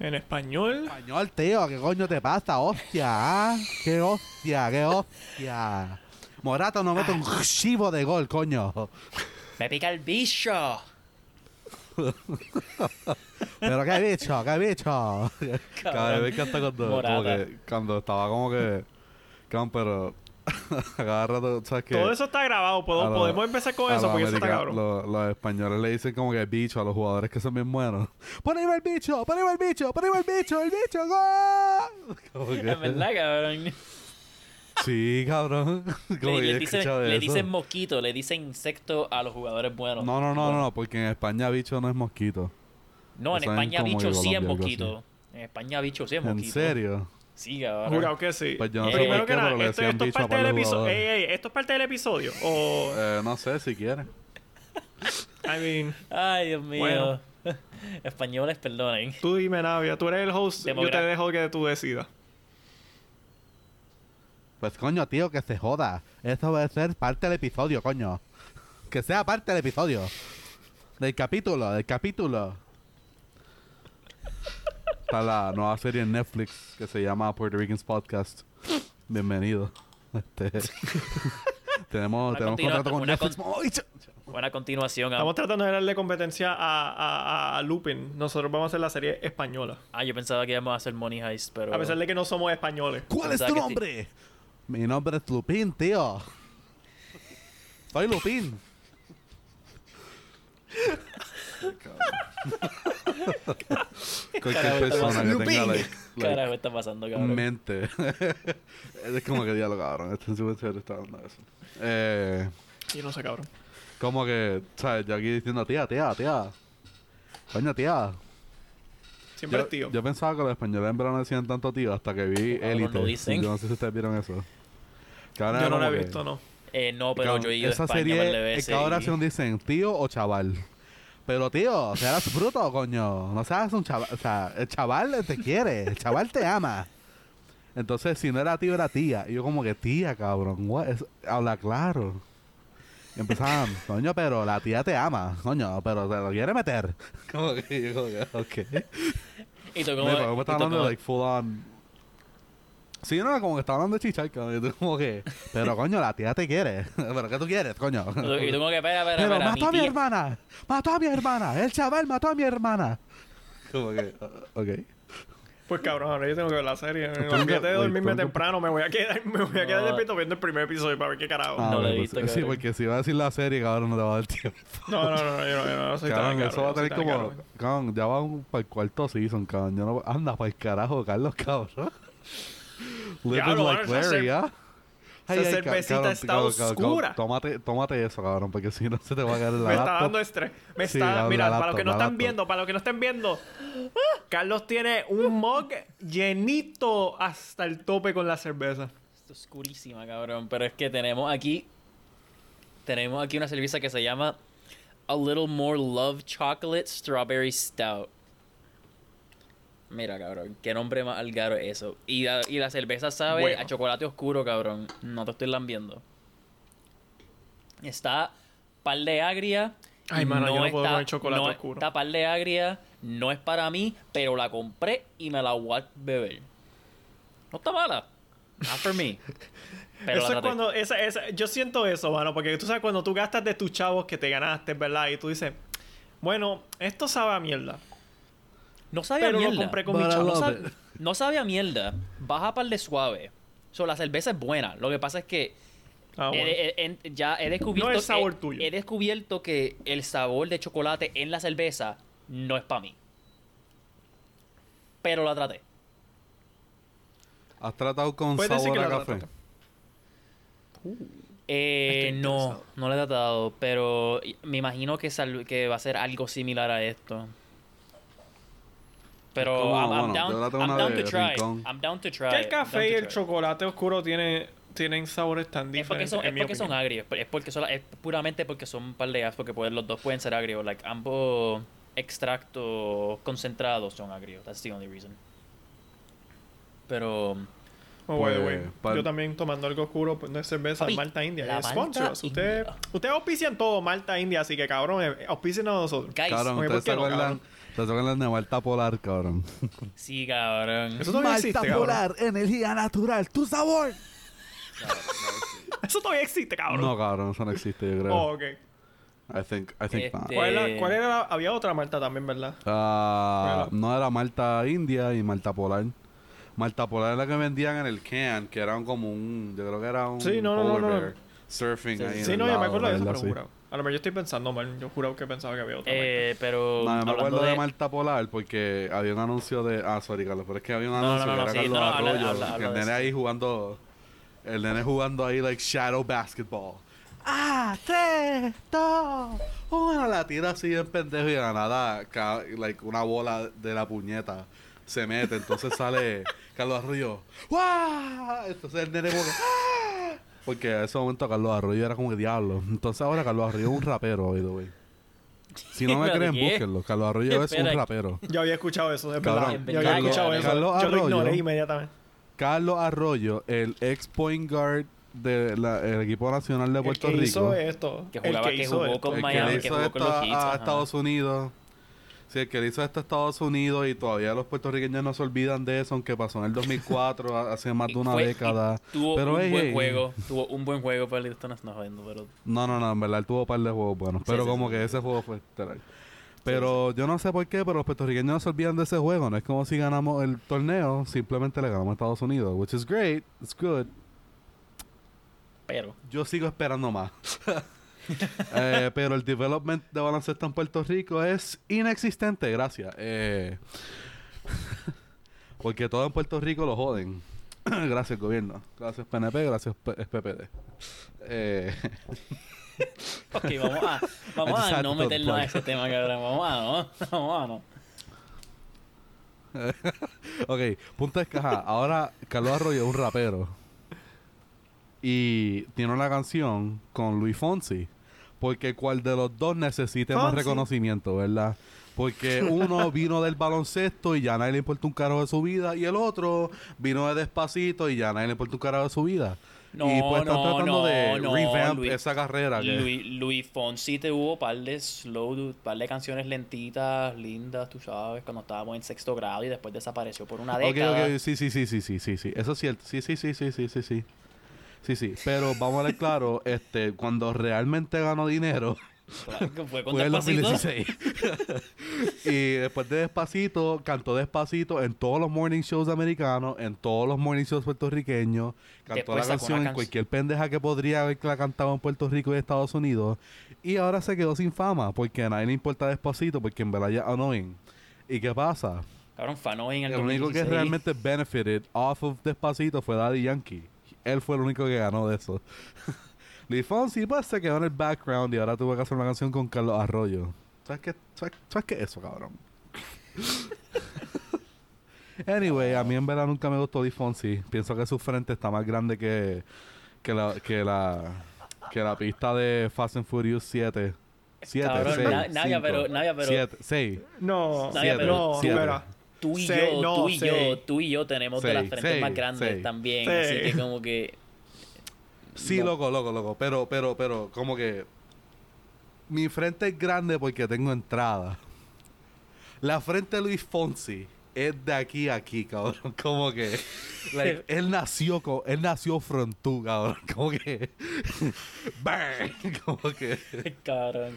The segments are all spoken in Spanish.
En español. Español, tío, ¿qué coño te pasa? Hostia, ¿ah? ¿Qué hostia, qué hostia? Morato no mete un chivo de gol, coño. Me pica el bicho. Pero qué bicho, qué bicho. Cada vez que hasta cuando, como Morata. que, cuando estaba como que. Cabrón, Todo eso está grabado. ¿Puedo- A los- podemos empezar con eso los porque eso está cabrón. Los, los españoles le dicen como que bicho a los jugadores que son bien buenos. ¡Por ahí va el bicho! ¡Por ahí va el bicho! ¡Por ahí va el bicho! ¡El bicho! ¡Gol! Es verdad, cabrón. Sí, cabrón. Como Le, dicen, le mosquito, le dicen insecto a los jugadores buenos. No, no, no, no, no, porque en España bicho no es mosquito. No, en España bicho sí es mosquito. En España bicho sí es ¿En mosquito. serio? Sí, cabrón. Jurado que sí. Pues yo no sé Eh, Primero por que qué, nada, pero le esto, decían esto es bicho parte a del episodio. Ey, ey, esto es parte del episodio. O. Eh, no sé si quiere. I mean, Ay, Dios mío. Bueno. Españoles, perdonen. tú dime, Navia. Tú eres el host. Yo te dejo que tú decidas. Pues coño, tío, que se joda. Esto va a ser parte del episodio, coño. Que sea parte del episodio. Del capítulo, del capítulo. Está la nueva serie en Netflix que se llama Puerto Ricans Podcast. Bienvenido. Este, tenemos tenemos contrato con Netflix. con- ¡Ay, ch- Buena continuación. Estamos tratando de darle competencia a, a, a Lupin. Nosotros vamos a hacer la serie española. Ah, yo pensaba que íbamos a hacer Money Heist, pero... A pesar de que no somos españoles. ¿Cuál es tu nombre? Mi nombre es Lupín, tío. Soy Lupín. Cualquier persona que tenga like, like, Carajo, está pasando, cabrón. mente. es como que diálogo, cabrón. Este en su serio está hablando de eso. Eh, Y no sé, cabrón. como que, ¿sabes? Yo aquí diciendo, tía, tía, tía. Coño, tía. Siempre Yo, es tío. yo pensaba que los españoles en verdad no decían tanto tío hasta que vi Elite. lo dicen. Yo no sé si ustedes vieron eso. Cabrón, Yo no la he que- visto, no. Eh, no, pero Cabrón, yo he ido a esa España serie, veces. cada y- oración dicen tío o chaval. Pero tío, seas bruto, coño. No seas un chaval. O sea, el chaval te quiere. El chaval te ama. Entonces, si no era tío, era tía. Y yo como que tía, cabrón. what? Es- habla claro. Y empezaban, coño, pero la tía te ama. Coño, pero te lo quiere meter. Como que yo como que, ok. Y tú Me, como... me y está tú hablando como- like full on. Sí, no, como que está hablando de chichar, cabrón. Y tú como que, pero coño, la tía te quiere. pero ¿qué tú quieres, coño? y tú como que, espera, espera, Pero espera, mató a mi tía... hermana. Mató a mi hermana. El chaval mató a mi hermana. Como que, ok. Pues cabrón, ahora yo tengo que ver la serie. Tengo que- de dormirme temprano. Me voy a quedar, me voy a quedar despierto viendo el primer episodio para ver qué carajo. No lo he pues, visto, Sí, porque si va a decir la serie, cabrón, no te va a dar tiempo. No, no, no, no, yo no, yo no soy Cabrón, tan eso va a tener como. cabrón. Cabrón, ya va un, para el cuarto season, cabrón. Yo no, anda, para el carajo, Carlos, cabrón. Living Diablo, like Larry, ¿ah? esa cervecita está oscura. tómate, tómate eso, cabrón, porque si no se te va a caer la Me está dando estrés. Me Sí, está, mira, la para los que no la están viendo, para los que no estén viendo, Carlos tiene un mug llenito hasta el tope con la cerveza. Esto es oscurísima, cabrón. Pero es que tenemos aquí... Tenemos aquí una cerveza que se llama A Little More Love Chocolate Strawberry Stout. Mira, cabrón, qué nombre más algaro es eso. Y la, y la cerveza sabe Bueno. a chocolate oscuro, cabrón. No te estoy lambiendo. Está par de agria. Ay, mano, yo no puedo comer chocolate no- oscuro. Está par de agria. No es para mí, pero la compré y me la voy a beber. No está mala. Not for me. Pero eso es cuando, esa, esa, yo siento eso, mano, porque tú sabes cuando tú gastas de tus chavos que te ganaste, ¿verdad? Y tú dices, bueno, esto sabe a mierda, No sabía pero mierda. lo compré con mi no, love sab- it. no sabía mierda. Baja par de suave. So, la cerveza es buena. Lo que pasa es que Ah, bueno. he- ya he descubierto No es sabor he- tuyo. He descubierto que el sabor de chocolate en la cerveza no es para mí. Pero la traté. ¿Has tratado con sabor a café? trataste. Eh, no, no le he tratado, pero me imagino que, sal- que va a ser algo similar a esto. Pero Es I'm, I'm down, I'm down to try. Rincón. I'm down to try. Que el café y el chocolate oscuro tiene, tienen sabores tan Es porque diferentes. son, es porque son agrios. Es, porque son, es puramente porque son un par de gas, porque pueden- los dos pueden ser agrios. Like, ambos extractos concentrados son agrios. That's the only reason. Pero. Oh, by the Pues, way, pal- Yo también tomando algo oscuro pues, de cerveza Papi, Malta India. la Es sponsors. Ustedes India. ustedes auspician todo Malta India, así que cabrón, eh, auspicien a nosotros. Guys, Cabrón, ¿ustedes ¿por se no, acuerdan? Te tocan las de Malta Polar, cabrón. Sí, cabrón. Eso todavía existe, cabrón. energía natural, tu sabor. Eso todavía existe, cabrón. No, cabrón, eso no existe, yo creo. Oh, ok. I think, I think not. Este- ¿Cuál, era, cuál era la- Había otra Marta también, ¿verdad? Ah, Bueno. No era Malta India y Malta Polar. Malta Polar es la que vendían en el can, que eran como un. Yo creo que era un. Sí, no, no, no, polar no. surfing Sí, ahí. en Sí, el no, yo me acuerdo de eso, pero jurado. A lo mejor yo estoy pensando mal. Yo juraba que pensaba que había otra. Eh, pero. No, yo me acuerdo de... de Malta Polar porque había un anuncio de. Ah, sorry, Carlos, pero es que había un No, anuncio no, no, que sí, era Carlos no, no, habla- Arroyo. habla- habla el nene ahí jugando. El nene jugando ahí, like, shadow basketball. Ah, tres, dos, una. La tira así en pendejo y de la nada, ca- like, una bola de la puñeta se mete. Entonces sale Carlos Arroyo. ¡Guau! Entonces el nene. ¡ah! Porque en ese momento Carlos Arroyo era como que diablo. Entonces ahora Carlos Arroyo es un rapero, by the way. Si no me ¿Pero de creen, qué? búsquenlo. Carlos Arroyo es un rapero. Yo había escuchado eso, es verdad. Yo había escuchado Carlos- eso. Carlos yo lo ignoré Arroyo. inmediatamente. Carlos Arroyo, el ex point guard del equipo nacional de El Puerto que Rico. hizo esto. Que el jugaba- que que hizo jugó esto. con el Miami, que que hizo jugó esto con los a, a. Estados Unidos. Sí, el que le hizo esto a Estados Unidos y todavía los puertorriqueños no se olvidan de eso, aunque pasó en el 2004, a- hace más de una Fue- década. Tuvo Pero, un buen juego. Tuvo un buen juego, pero esto no pero. No, no, no, en verdad él tuvo un par de juegos buenos, pero sí, como sí, que sí. ese juego fue estelar. Pero yo no sé por qué, pero los puertorriqueños no se olvidan de ese juego. No es como si ganamos el torneo, simplemente le ganamos a Estados Unidos, which is great, it's good. Pero. Yo sigo esperando más. Eh, pero el development de baloncesto en Puerto Rico es inexistente, gracias. Eh, porque todo en Puerto Rico lo joden. gracias, gobierno. Gracias, PNP. Gracias, PPD. Eh, Ok, vamos a, vamos no meternos a plug. ese tema, cabrón. Vamos a no. Vamos a no. ok, punto es que ajá, ahora Carlos Arroyo es un rapero. Y tiene una canción con Luis Fonsi. Porque cuál de los dos necesite más Fonsi. reconocimiento, ¿verdad? Porque uno vino del baloncesto y ya a nadie le importa un carajo de su vida. Y el otro vino de despacito y ya a nadie le importa un carajo de su vida. No, y pues están no, tratando no, de no, revamp Luis- esa carrera. Que, Luis, Luis Fonsi te hubo par de slow, par de canciones lentitas, lindas, tú sabes, cuando estábamos en sexto grado y después desapareció por una Ok, década. ok, sí, sí, sí, sí, sí, sí, sí. Eso es cierto. Sí, sí, sí, sí, sí, sí, sí. Sí, sí. Pero vamos a ver claro, este, cuando realmente ganó dinero fue con fue el Despacito. 2016. y después de Despacito, cantó Despacito en todos los morning shows americanos, en todos los morning shows puertorriqueños. Cantó Después la canción en cualquier pendeja que podría haber que la cantado en Puerto Rico y Estados Unidos. Y ahora se quedó sin fama porque a nadie le importa Despacito porque en verdad ya annoying. ¿Y qué pasa? Cabrón, fanó en el, El único que 2016. realmente benefited off of Despacito fue Daddy Yankee. Él fue el único que ganó de eso. Luis Fonsi pues se quedó en el background y ahora tuvo que hacer una canción con Carlos Arroyo. ¿Sabes qué, sabes, sabes qué es eso, cabrón? anyway, a mí en verdad nunca me gustó Luis Fonsi. Pienso que su frente está más grande que, que, la, que, la, que la pista de Fast and Furious 7. 7, Cabrón, 6, na- Navia, pero- Navia, pero- 7, 6. No, pero-. Tú y yo, no, tú y yo, tú y yo tenemos de las frentes más grandes también. Así que como que... Sí, No. loco, loco, loco. Pero, pero, pero, como que. Mi frente es grande porque tengo entrada. La frente de Luis Fonsi es de aquí a aquí, cabrón. Como que. like, él nació con. Él nació frontú, cabrón. Como que. Bang, como que. Cabrón.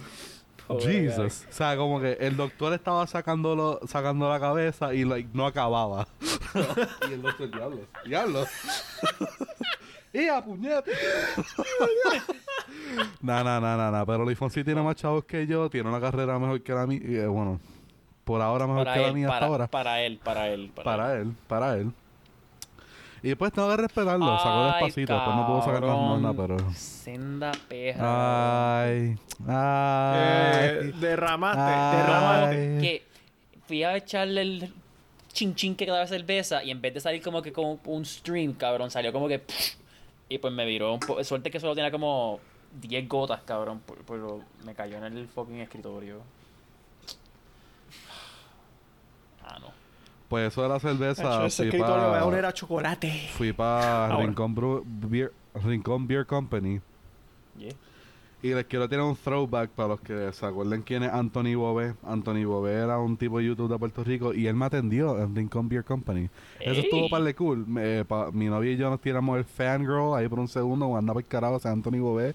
Jesus. O sea, como que el doctor estaba sacándolo, sacando la cabeza y like, no acababa. y el doctor, diablo, diablo. ¡Y a puñete! no, no, no, no, no. Pero Fonsi tiene más chavos que yo, tiene una carrera mejor que la mía. y, eh, bueno, por ahora mejor Para que la mía hasta ahora. para él, para él. Para, Para él, para él. Y pues tengo que respetarlo. Sacó despacito. Después no puedo sacar más cabrón. nada, pero. Senda perra. Ay. Eh, Ay. derramaste, Ay. derramaste. Que fui a echarle el chin chin que daba cerveza y en vez de salir como que como un stream, cabrón, salió como que... Y pues me viró un poco... Suerte que solo tenía como 10 gotas, cabrón, pero me cayó en el fucking escritorio. Ah, no. Pues eso de la cerveza. Ese fui escritorio va a pa- oler a chocolate. Fui para. Rincón, Beer, Rincón Beer Company. Yeah. Y les quiero tirar un throwback para los que se acuerden quién es Anthony Bobé. Anthony Bobé era un tipo de YouTube de Puerto Rico y él me atendió en Lincoln Beer Company. Eso estuvo para de cool. Me- eh, pa- mi novia y yo nos tiramos el fangirl ahí por un segundo cuando andaba el carajo, o sea, Anthony Bobé.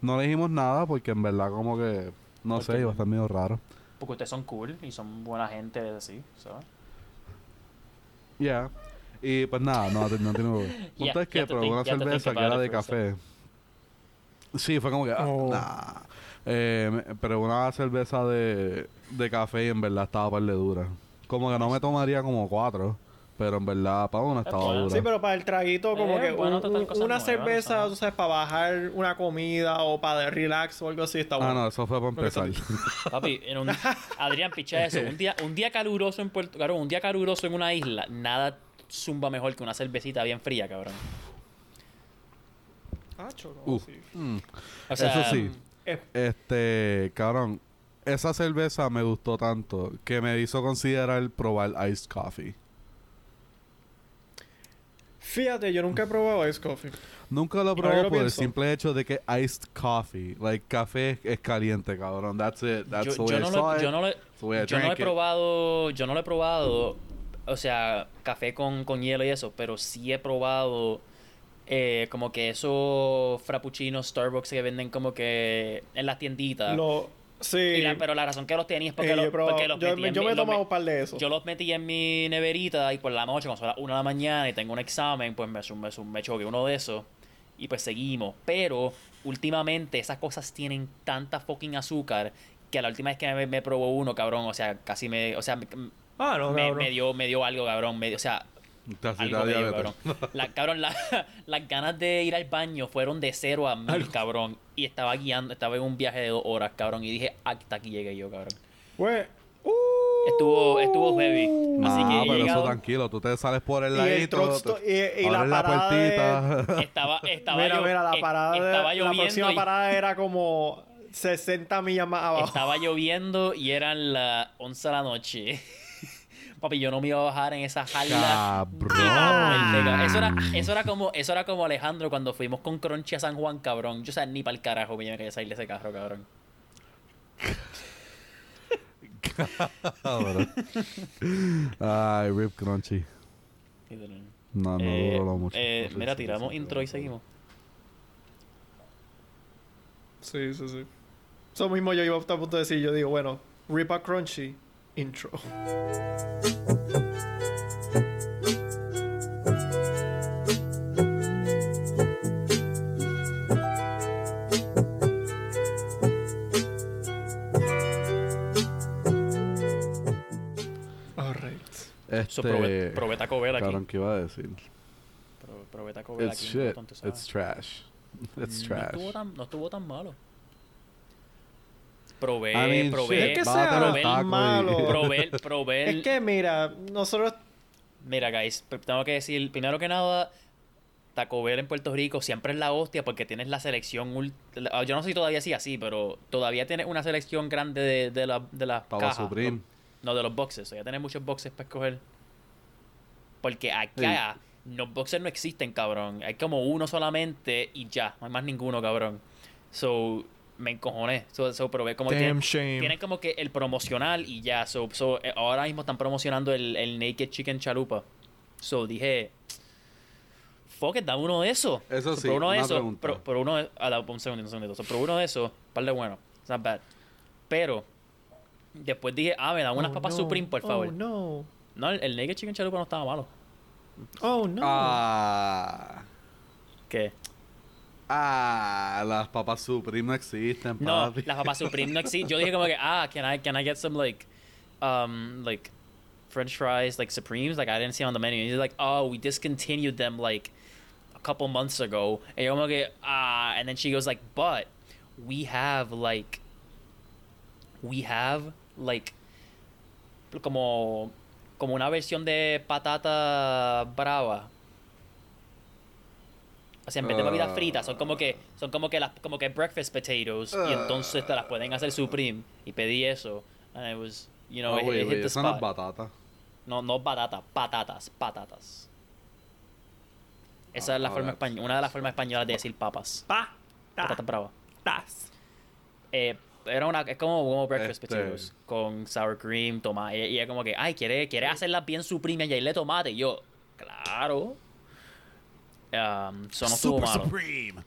No le dijimos nada porque en verdad como que, no ¿Por sé, iba a estar medio raro. Porque ustedes son cool y son buena gente, así, ¿sabes? Yeah. Y pues nada, no, no punto Ya- es que probé una cerveza que era de café. Sí, fue como que, ah, Oh. nah. Eh, pero una cerveza de, de café y en verdad estaba par de dura. Como que no me tomaría como cuatro, pero en verdad para una estaba buena. dura. Sí, pero para el traguito, como Eh, que bueno, un- una nuevas, cerveza, ¿sabes? tú sabes, para bajar una comida o para relax o algo así, está Ah, bueno. no, eso fue para empezar. Papi, en un, Adrián, picha eso. Un día, un día caluroso en Puerto cabrón, un día caluroso en una isla, nada zumba mejor que una cervecita bien fría, cabrón. Ah, choro, Uf. sí. Mm. O sea, Eso sí. Eh, Este, cabrón, esa cerveza me gustó tanto que me hizo considerar probar iced coffee. Fíjate, yo nunca he probado ice coffee. Nunca lo probé lo por el simple hecho de que iced coffee, like café es caliente, cabrón. That's it. That's yo, the way yo I no saw lo, it. yo no lo, That's the way I yo no he probado, yo no lo he probado, o sea, café con, con hielo y eso, pero sí he probado eh, como que esos frappuccinos Starbucks que venden como que en las tienditas. Lo, sí. Y la- pero la razón que los tenía es porque, Eh, yo los- probado- porque los yo, metí me- en yo mi- me he los tomado un par de esos. Yo los metí en mi neverita y por la noche, cuando son las 1 de la mañana y tengo un examen, pues me, me, me choqué uno de esos y pues seguimos. Pero últimamente esas cosas tienen tanta fucking azúcar que a la última vez que me, me probó uno, cabrón, o sea, casi me, o sea, me, Ah, no, me, me dio, me dio algo, cabrón, me- o sea, algo dio, diabetes. cabrón. La, cabrón, la- las ganas de ir al baño fueron de cero a mil, cabrón. Y estaba guiando, estaba en un viaje de dos horas, cabrón, y dije, hasta aquí llegué yo, cabrón. Pues, uh, Estuvo, estuvo heavy. Así Ah, que he pero llegado- eso tranquilo, tú te sales por el y ladito, stop- y, y la parada de- puertita. Estaba, estaba Mira, mira, la eh, parada de- estaba la próxima y- parada era como 60 millas más abajo. Estaba lloviendo y eran las 11 de la noche. Papi, yo no me iba a bajar en esa jarla. Cabrón. Eso era, eso era como, eso era como Alejandro cuando fuimos con Crunchy a San Juan, cabrón. Yo o sea, ni para el carajo me quería salir de ese carro, cabrón. Cabrón. Ay, Rip Crunchy. No, no Eh, duró mucho. eh, No sé mira, si tiramos eso- intro y seguimos. Sí, sí, sí. Eso mismo yo iba a punto de decir. Yo digo, bueno, Rip a Crunchy, intro. Alright. Este, So, probé, probé Taco Bell aquí. cabrón, ¿qué iba a decir? Pro- Probé Taco Bell It's aquí. shit. Boston, tú sabes. It's trash. It's No trash. estuvo tan, no estuvo tan malo. Probé, I mean, probé, shit, Es que sea malo. probé, probé el- Es que mira, nosotros Mira, guys, tengo que decir, primero que nada, Taco Bell en Puerto Rico siempre es la hostia porque tienes la selección. Yo no sé si todavía sí así, pero todavía tienes una selección grande de, de, la, de las cajas. Supreme. No, no, de los boxes. O ya tienes muchos boxes para escoger. Porque Sí. acá los boxes no existen, cabrón. Hay como uno solamente y ya. No hay más ninguno, cabrón. So, me encojoné. So, so probé como que Damn tienen, shame. tienen como que el promocional y ya. So, so, eh, ahora mismo están promocionando el, el Naked Chicken Chalupa. So dije, fuck it, dame uno de esos. Eso So, sí, probé uno de. Pro, probé uno de, a la, un segundito, un segundito. So, probé uno de esos, par de bueno. It's not bad. Pero, después dije, ah, me dan unas Oh, papas no. Supreme, por favor. Oh, no. No, el, el Naked Chicken Chalupa no estaba malo. Oh, no. Ah. ¿Qué? Ah, las papas Supreme no existen, No, papi. las papas Supreme no existen. Yo dije como que, ah, can I, can I get some like, um, like, French fries, like Supremes? Like, I didn't see on the menu. And he's like, oh, we discontinued them like a couple months ago. And yo como que, ah, and then she goes like, but we have like, we have like, como, como una versión de patata brava. O sea, en vez de papitas Ah. fritas, son como que son como que las como que breakfast potatoes y Ah. entonces te las pueden hacer supreme y pedí eso and it was, you know, No, it, güey, it hit the no es spot. batata. No, no batata, patatas, patatas. Esa Ah, es la forma alright. española, una de las formas españolas de decir papas. Pa. Patatas Ta. bravas. Tas. Eh, era una, es como, como breakfast Este- potatoes con sour cream, tomate. Y ella como que, ay, ¿quiere, quiere hacerlas bien supreme y añadirle tomate? Y yo, claro. Um, no estuvo Super malo. Supreme.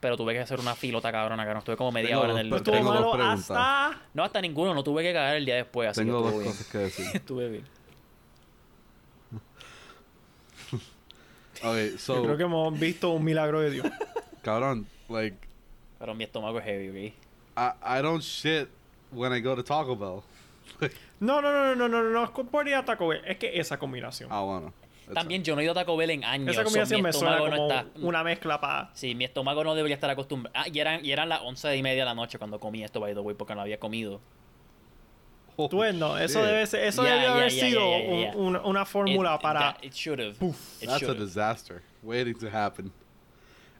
Pero tuve que hacer una filota cabrona, que no estuve como media Tengo hora en el... No estuvo malo hasta... No, hasta ninguno, no tuve que caer el día después, así Tengo que dos estuvo bien. cosas que decir. Estuve bien. Okay, so, Yo creo que hemos visto un milagro de Dios. cabrón, like, Pero mi estómago es heavy. I, I don't shit when I go to Taco Bell. No, no, no, no, no, no, no es por ir a Taco Bell, es que esa combinación. ah, bueno. También yo no he ido a Taco Bell en años. esa so combinación mi me suena como no está... una mezcla para... Sí, mi estómago no debería estar acostumbrado. Ah, y eran, y eran las once y media de la noche cuando comí esto, by the way, porque no había comido. Oh, Tú ves, no, eso shit. debe ser, eso Ya, debe ya, haber ya, sido un- una, una fórmula It- para... that- It should have. It That's a disaster waiting to happen.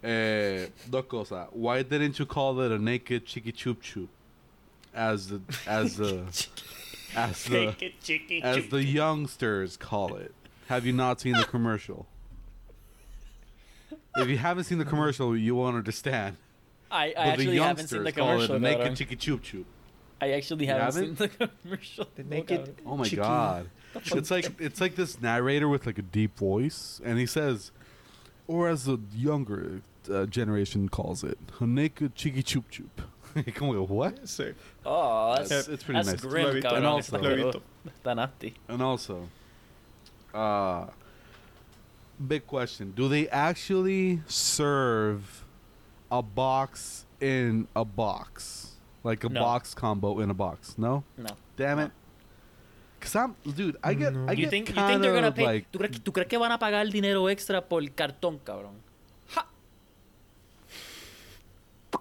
Eh, dos cosas. Why didn't you call it a naked chicky choop choop? As the as the as the as the youngsters call it. Have you not seen the commercial? If you haven't seen the commercial, you won't understand. I, I But the actually haven't seen youngsters the call it commercial. a naked cabrón. chicky choop choop. I actually haven't, haven't? seen the commercial. The naked- cabrón. Oh my Chicky- god. It's like it's like this narrator with like a deep voice and he says or as the younger uh, generation calls it, a naked chicky choop choop. Como que, what? Sí. Oh, that's, It's, it's pretty that's nice. Lo grim, and also- Lo he visto. está nasty. And also, uh, big question: Do they actually serve a box in a box, like a No. box combo in a box? No. No. Damn No. it. Cause I'm, dude, I get, No. I You get think, you kind think they're gonna of pay? like, ¿tú, crees, que- ¿Tú crees que van a pagar el dinero extra por el cartón, cabrón? ¡Ja!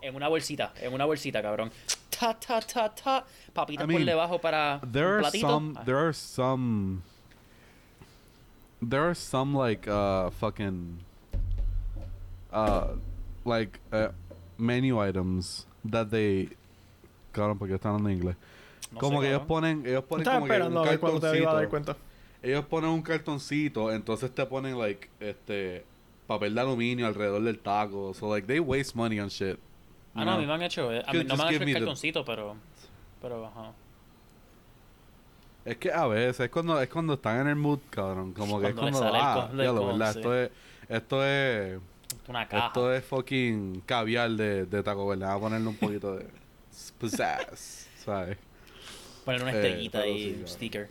En una bolsita, en una bolsita, cabrón. Ta, ta, ta, ta. Papitas I por mean, debajo para there un are some, Ah, there are some, there are some like uh fucking, uh, like uh, menu items that they, cabrón, porque están en inglés. no como sé, que ellos ponen, ellos ponen Estaba como que esperando un a ver cuándo te iba a dar cartoncito. cuenta. Ellos ponen un cartoncito, entonces te ponen like este papel de aluminio alrededor del taco. So like they waste money on shit. Ah, you no, a know? mí me han hecho. eh, A Could mí no me just han hecho el me the- cartoncito, pero. Pero, ajá. Es que a veces es cuando es cuando están en el mood, cabrón, como que Cuando es cuando ah, ya lo verdad, sí. esto es esto es Una caja. esto es fucking caviar de, de Taco Bell, Vamos a ponerle un poquito de pizzazz, ¿sabes? Poner una Eh, estrellita y sí, un sticker.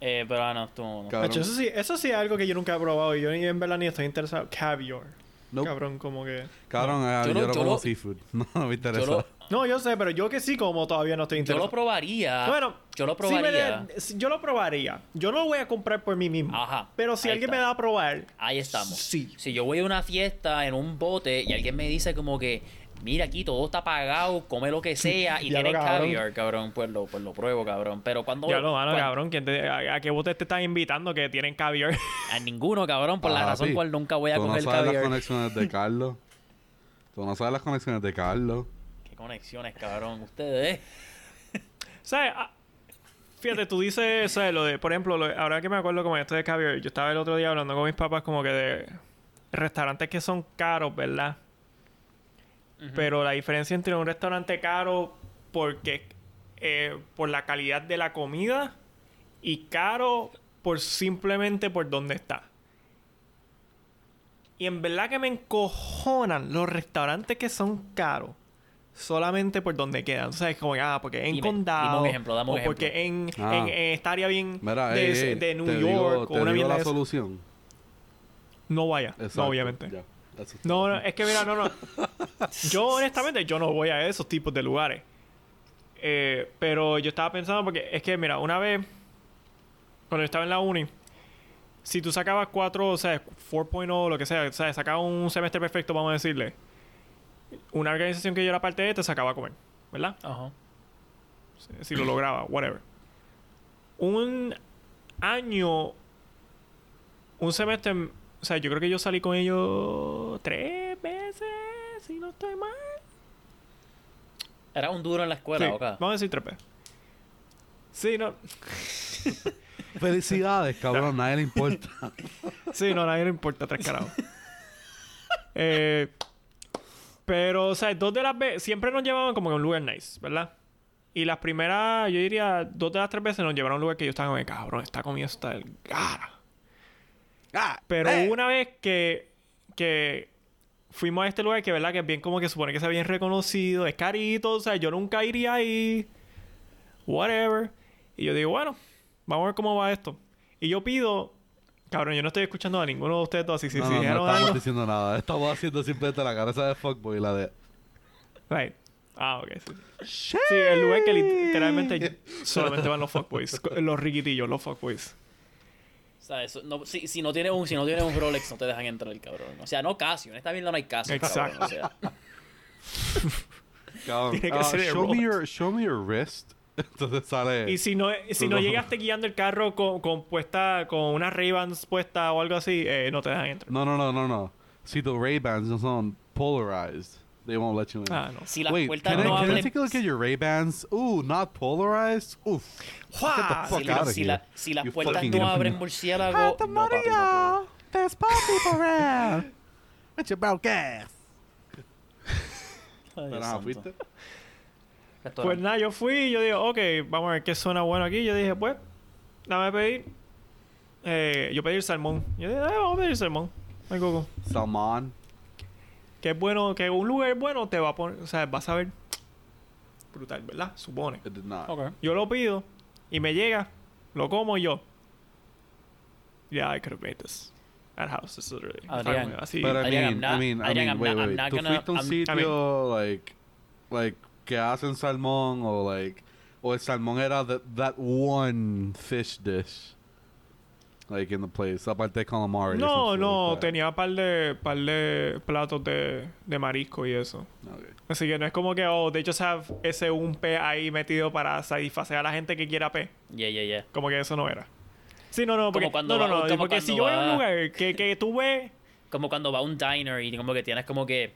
eh, pero ah, no, tú no. Cabrón. Eso sí, eso sí es algo que yo nunca he probado y yo ni en verdad ni estoy interesado. Caviar. Nope. Cabrón, como que... Cabrón, ah, Yo yo, lo- no yo como lo- seafood. No, no me interesa. Yo lo, No, yo sé, pero yo que sí como todavía no estoy yo interesado. lo probaría. Bueno, yo lo probaría. de- sí, yo lo probaría. Yo no lo voy a comprar por mí mismo. Ajá, Pero si alguien está. me da a probar, Ahí estamos. Sí. Si yo voy a una fiesta en un bote y alguien me dice como que, mira aquí todo está pagado, come lo que sea y Ya lo, tiene cabrón. caviar, cabrón, pues lo, pues lo pruebo, cabrón. Pero cuando... ya lo mano, cuando- cabrón. ¿quién te- a, a qué bote te están invitando que tienen caviar? A ninguno, cabrón, por la Papi, razón cual nunca voy a Tú no comer sabes las caviar. conexiones de Carlos. Tú no sabes las conexiones de Carlos. Qué conexiones, cabrón. Ustedes. ¿Sabes? Ah, Fíjate, tú dices, ¿sabes? Lo de, por ejemplo, lo de- ahora que me acuerdo como esto de caviar, yo estaba el otro día hablando con mis papás como que de restaurantes que son caros, ¿verdad? Pero la diferencia entre un restaurante caro porque eh, por la calidad de la comida y caro por simplemente por dónde está. Y en verdad que me encojonan los restaurantes que son caros solamente por donde quedan. O sea, es como, que, ah, porque en Dime, condado. dime un ejemplo, dame un o porque en, Ah. en- en esta área bien Mira, de, ey, de New te York digo, o te una digo mierda la de solución. No vaya. Exacto, No, obviamente. ya. No, no, es que mira, no, no. Yo honestamente yo no voy a esos tipos de lugares. Eh, pero yo estaba pensando porque es que mira, una vez cuando yo estaba en la uni, si tú sacabas 4, o sea, 4.0 lo que sea, o sea, sacabas un semestre perfecto, vamos a decirle. Una organización que yo era parte de te sacaba a comer, ¿verdad? Ajá. Si- si lo lograba, whatever. Un año, un semestre, o sea, yo creo que yo salí con ellos tres veces, si no estoy mal. Era un duro en la escuela, Sí, ¿ok? Vamos a decir tres veces. Sí, no, Felicidades, cabrón. Nadie le importa. sí, no, a nadie le importa tres carajos. eh, Pero, o sea, dos de las veces, siempre nos llevaban como que a un lugar nice, ¿verdad? Y las primeras, yo diría, dos de las tres veces nos llevaron a un lugar que yo estaba como, cabrón, esta comida está del cara. Ah, Pero eh. una vez que, que fuimos a este lugar que, ¿verdad? Que es bien como que supone que sea bien reconocido, es carito, o sea, yo nunca iría ahí, whatever. Y yo digo, bueno, vamos a ver cómo va esto. Y yo pido, cabrón, yo no estoy escuchando a ninguno de ustedes dos, así si no, si no, no dijeron estamos algo- diciendo nada. Estamos haciendo simplemente la cabeza de fuckboy y la de... Right. Ah, ok, sí. Sí, el lugar que literalmente solamente van los fuckboys, los riquitillos, los fuckboys. O sea, eso, no, si, si no tienes un, si no tienes un Rolex, no te dejan entrar, cabrón. O sea, no Casio. En esta vida no hay Casio. Exacto. cabrón, O sea, Cabrón, Tiene que ah, ser show, me Rolex. your, show me your wrist. Entonces sale... Y si no, si no llegaste guiando el carro con, con puesta, con una Ray-Bans puesta o algo así, eh, no te dejan entrar. No, no, no, no, no. Si the Ray-Bans no son polarized, they won't let you in. Ah, no. si las Wait, puertas can, I, no can I abren. take a look at your Ray-Bans? Ooh, not polarized? Oof. Get the fuck Si, out of si, here. la- si las You puertas fucking no idiot. abren murciélago, no. There's people around. About gas? Pero. ¿fuiste? Pues nada, yo fui y yo digo, ok, vamos a ver qué suena bueno aquí. Yo dije, pues, dame pedir. Eh, yo pedí el salmón. Yo dije, eh, vamos a pedir salmón. Ay, coco. Salmon. Que es bueno, que un lugar bueno te va a poner, o sea, vas a ver brutal, ¿verdad? Supone. It did not. Ok. Yo lo pido y me llega, lo como yo. Yeah, I could have made this at house. This is really Adrián. así. But I Adrián, mean, I'm not- I mean, I Adrián, mean, I'm wait, not- wait, I'm wait. not ¿Tú gonna- fuiste a un I'm- sitio, like, like, que hacen salmón o, like, o el salmón era that, that one fish dish? Like, in the place, aparte de calamari. no, no, like tenía par de, par de platos de, de marisco y eso. Okay. Así que no es como que, oh, they just have ese un P ahí metido para satisfacer a la gente que quiera P. Yeah, yeah, yeah. Como que eso no era. Sí, no, no, porque, Como cuando no, no, va- no, como porque cuando si yo voy a un lugar que, que tú ves Como cuando va a un diner y como que tienes como que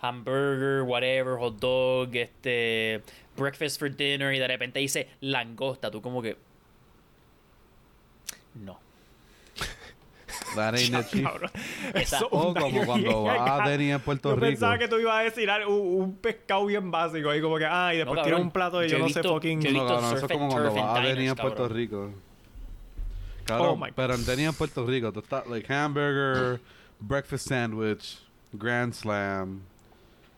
hamburger, whatever, hot dog, este breakfast for dinner y de repente dice langosta, tú como que no. That ain't it, chief. Eso, O como cuando va a. Denny en Puerto Yo Rico. pensaba que tú ibas a decir ah, un, un pescado bien básico ahí como que, ah, y después No, cabrón. un plato de Yo yo, no sé visto- fucking... yo he No, cabrón, eso es como and cuando va a Denny en Puerto. Rico. Cabrón, Oh pero en Denny en Puerto Rico, tú estás, like, hamburger, breakfast sandwich, grand slam,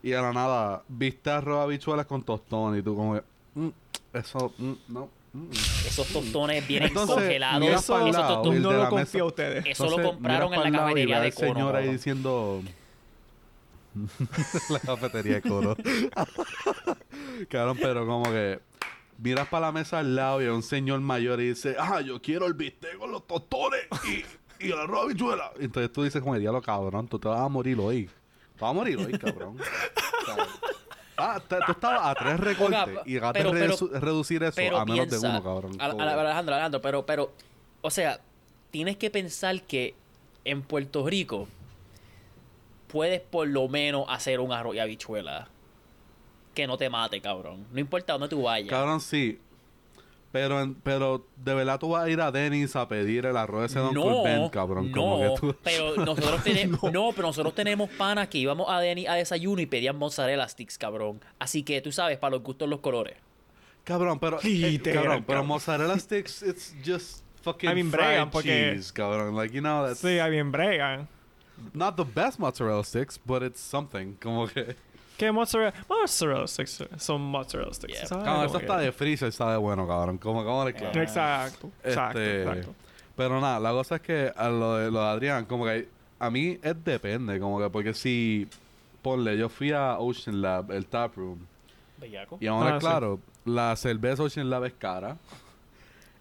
y a la nada, viste arroz habichuelas con tostón, y tú como que, mm, eso, mm, no. Esos tostones vienen Entonces, congelados. mira Esos tostones- el no lo confío a ustedes. Eso lo compraron en la cafetería de al señor Cono. ahí diciendo... la cafetería de Coro. Cabrón, pero como que... Miras para la mesa al lado y hay un señor mayor y dice... Ah, yo quiero el bistec con los tostones y, y el arroz habichuela. Entonces tú dices como, diablo, cabrón, tú te vas a morir hoy. Te vas a morir hoy, cabrón. Sea, Ah, te- tú estabas a tres recortes Oiga, y llegaste pero- a pero- redu- reducir eso Pero a menos piensa, de uno, cabrón. a- Alejandro, Alejandro, pero, pero, o sea, tienes que pensar que en Puerto Rico puedes por lo menos hacer un arroz y habichuela que no te mate, cabrón. No importa dónde tú vayas. Cabrón, sí. Pero, en- pero de verdad tú vas a ir a Dennis a pedir el arroz ese de Uncle no, Ben, cabrón. no, como que tú... pero nosotros tenemos, no. pero nosotros tenemos panas que íbamos a Denny a desayuno y pedían mozzarella sticks, cabrón. Así que tú sabes, para los gustos los colores. Cabrón, pero... Sí, eh, cabrón, pero mozzarella sticks, it's just fucking I mean, fried bregan, porque- cheese, cabrón. Like, you know, that's Sí, ahí bien bregan. not the best mozzarella sticks, but it's something. Como que... ¿Qué mozzarella? Mozzarella sticks son mozzarella sticks. Yeah. ¿sabes? Cabrón, que- está de freezer, está de bueno, cabrón. Como, como de claro. Exacto, exacto, Este, exacto. Pero nada, la cosa es que a lo de, lo de Adrián, como que a mí es depende, como que porque si, ponle, yo fui a Ocean Lab, el tap room, Bellaco. y ahora Ah, sí. claro, la cerveza Ocean Lab es cara.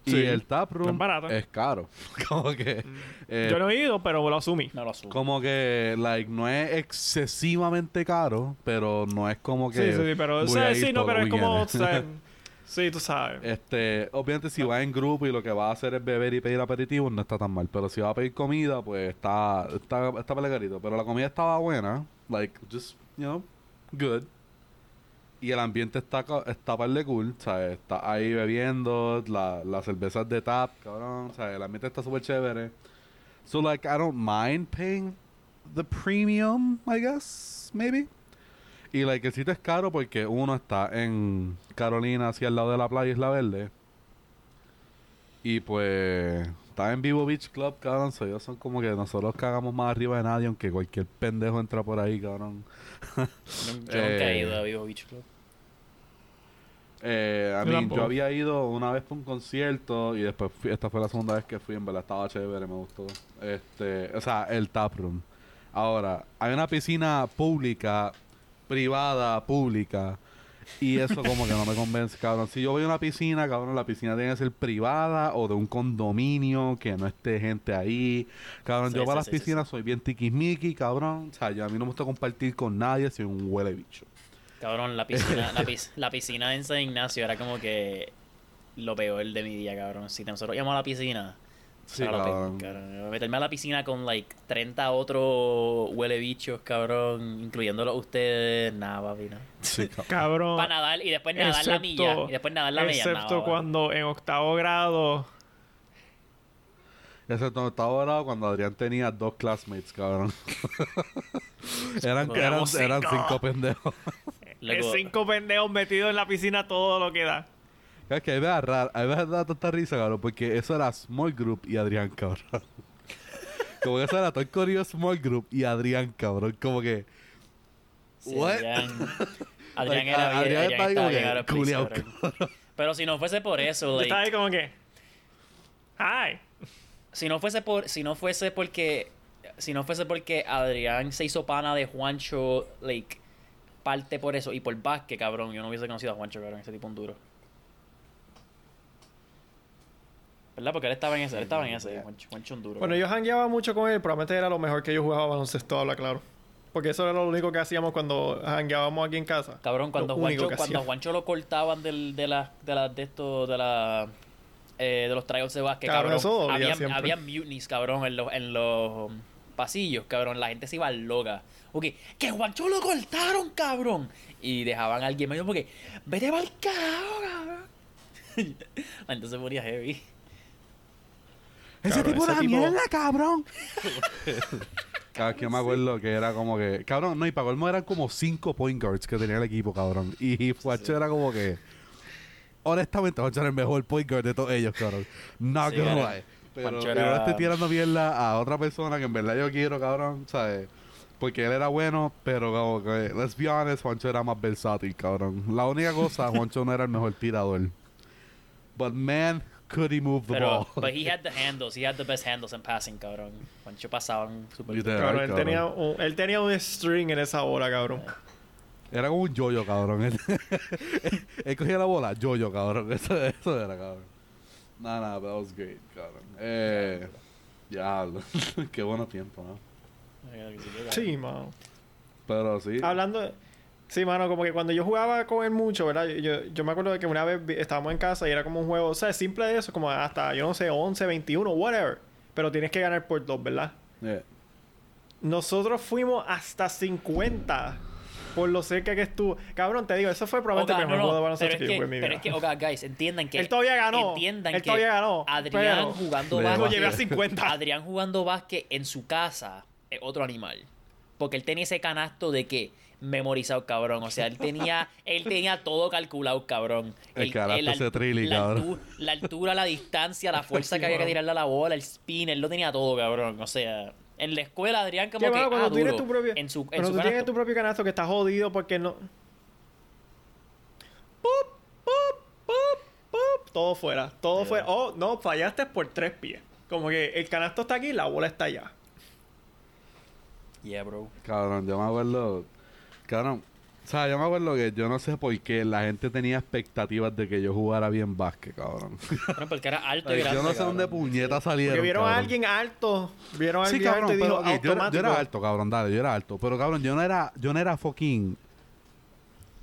Y Sí, el tap no es es caro. como que, eh, Yo no he ido, pero lo asumí. No lo asumo. como que, like, no es excesivamente caro, pero no es como que. Sí, sí, sí, pero, o sea, a ir sí, no, pero es como, o sea, sí, tú sabes. Este, obviamente si vas en grupo y lo que vas a hacer es beber y pedir aperitivos, no está tan mal. Pero si vas a pedir comida, pues está, está, está pelegarito. Pero la comida estaba buena. Like, just, you know, good. Y el ambiente está, está par de cool, ¿sabes? Está ahí bebiendo, la, las cervezas de tap, cabrón, ¿sabes? El ambiente está súper chévere. So, like, I don't mind paying the premium, I guess, maybe. Y like, el sitio es caro porque uno está en Carolina, hacia el lado de la playa Isla Verde. Y pues está en Vivo Beach Club, cabrón. So, ellos son como que nosotros cagamos más arriba de nadie, aunque cualquier pendejo entra por ahí, cabrón. Yo nunca he Eh, ido a Vivo Beach Club. Eh, a mí, yo había ido una vez por un concierto y después fui- esta fue la segunda vez que fui, en verdad estaba chévere, me gustó. Este, o sea, el tap room. Ahora, hay una piscina pública, privada, pública. Y eso como que no me convence, cabrón. Si yo voy a una piscina, cabrón, la piscina tiene que ser privada o de un condominio, que no esté gente ahí. Cabrón, Sí, yo sí, para las sí, piscinas soy bien tiquismiqui, cabrón. O sea, yo, a mí no me gusta compartir con nadie, soy un huele bicho. Cabrón, la piscina, la, pis- la piscina en San Ignacio era como que lo peor de mi día, cabrón. Si nosotros íbamos a la piscina, Sí, cabrón. cabrón. Meterme a la piscina con like 30 otros huele bichos, cabrón, incluyéndolo ustedes, nada, papi, no. Sí, cabrón. Cabrón. Para nadar y después nadar la milla. Y después nadar la milla. excepto nada, cuando en octavo grado. Excepto en octavo grado cuando Adrián tenía dos classmates, cabrón. eran, eran, Éramos eran cinco. cinco pendejos. Luego- Cinco pendejos metidos en la piscina todo lo que da. Es que me da raro, a mí me da tanta risa, cabrón, porque eso era Small Group y Adrián, cabrón. Como que eso era todo el corillo Small Group y Adrián, cabrón. Como que... Sí, What? Adrián, Adrián Like, era Adrián bien, Adrián estaba bien culiao, cabrón. Pero si no fuese por eso, like, estaba ahí como que. Ay. si no fuese por, si no fuese porque, si no fuese porque Adrián se hizo pana de Juancho, like, parte por eso y por Vázquez, cabrón, yo no hubiese conocido a Juancho, cabrón, ese tipo un duro. ¿Verdad? Porque él estaba en ese, él estaba en ese, Juancho, Juancho un duro. Bueno, yo jangueaba mucho con él, probablemente era lo mejor que yo jugaba baloncesto, habla claro. Porque eso era lo único que hacíamos cuando jangueábamos aquí en casa. Cabrón, cuando Lo Juancho, cuando. Juancho lo cortaban del, de las de las de estos de la eh, de los tryouts de básquet, Cabrón, cabrón. había, había mutinies, cabrón, en los, en los pasillos, cabrón. La gente se iba loca. Ok, que Juancho lo cortaron, cabrón. Y dejaban a alguien medio porque, vete pa'l carajo, cabrón. Se ponía heavy. Ese Cabrón, tipo ese de tipo- mierda, cabrón. Cada que yo me acuerdo que era como que... Cabrón, no, y para colmo eran como cinco point guards que tenía el equipo, cabrón. Y Juancho era como que... Honestamente, Juancho era el mejor point guard de todos ellos, cabrón. Not Sí, era- lie. Pero era- le estoy tirando mierda a otra persona que en verdad yo quiero, cabrón, ¿sabes? Porque él era bueno, pero como que... Let's be honest, Juancho era más versátil, cabrón. La única cosa, Juancho no era el mejor tirador. But man, could he move the Pero, ball. but he had the handles, he had the best handles in passing, cabrón. Juancho pasaban super Literal. Cabrón, él cabrón. tenía, un, él tenía un string en esa hora, cabrón. Era como un yoyo, cabrón. Él, él cogía la bola, yoyo, cabrón. Eso, eso era, cabrón. Nada, nada, that was great, cabrón. Eh, diablo. Qué buenos tiempos, ¿no? Sí, mano. Pero sí. Hablando de... Sí, mano, como que cuando yo jugaba con él mucho, ¿verdad? Yo, yo me acuerdo de que una vez estábamos en casa y era como un juego, o sea, simple de eso, como hasta, yo no sé, 11, 21, whatever. Pero tienes que ganar por dos, ¿verdad? Yeah. Nosotros fuimos hasta 50 por lo cerca que estuvo. Cabrón, te digo, eso fue probablemente Oga, el mejor no, no, juego de baloncesto pero que yo en mi pero vida. es que, oga, guys, entiendan que Él todavía ganó. Entiendan Él que todavía ganó, Adrián pero- jugando básquet. Lo llevé a 50. Adrián jugando básquet en su casa es otro animal. Porque él tenía ese canasto de que memorizado, cabrón. O sea, él tenía, él tenía todo calculado, cabrón. El canasto ese trilly, la, cabrón. altu- la altura, la distancia, la fuerza que había que tirarle a la bola, el spin, él lo tenía todo, cabrón. O sea, en la escuela Adrián como Que, que mano, cuando ah, tú tienes duro. tu propio, en su, en cuando su tú tienes canasto. tu propio canasto que está jodido porque no. Pup, pup, pup, pup, todo fuera, todo fuera. Oh, no, fallaste por tres pies. Como que el canasto está aquí, la bola está allá. Yeah, bro. Cabrón, yo me acuerdo. Cabrón. O sea, yo me acuerdo que yo no sé por qué la gente tenía expectativas de que yo jugara bien básquet, cabrón. Bueno, porque era alto y grande, yo no sé dónde cabrón. puñetas salieron. Porque vieron a alguien alto, vieron a Sí, alguien cabrón, alto y pero dijo ok, yo, era, yo automático. era alto, cabrón, dale, yo era alto. Pero cabrón, yo no era, yo no era fucking.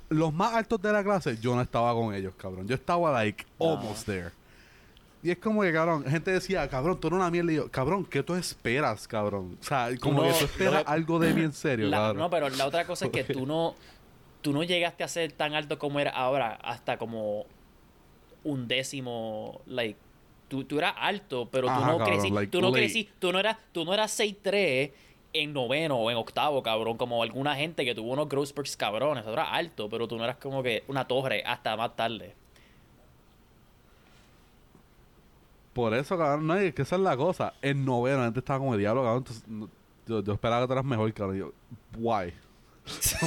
Los más altos de la clase, yo no estaba con ellos, cabrón. Yo estaba like No. almost there. Y es como que, cabrón, gente decía, cabrón, tú eres una mierda. Y yo, cabrón, ¿qué tú esperas, cabrón? O sea, como no- que tú esperas no- algo de bien serio, La- cabrón. no, pero la otra cosa es que tú no, tú no llegaste a ser tan alto como eres ahora, hasta como un décimo, like, tú, tú eras alto, pero tú Ajá, no cabrón, crecí, like, tú no late. crecí, tú no eras, tú no eras 6'3", en noveno o en octavo, cabrón. Como alguna gente que tuvo unos growth spurts cabrones. Eso era alto, pero tú no eras como que una torre hasta más tarde. Por eso, cabrón, no, es que esa es la cosa. En noveno, antes estaba como el diablo, cabrón. entonces, no- yo, yo esperaba que tú eras mejor, cabrón. y Yo,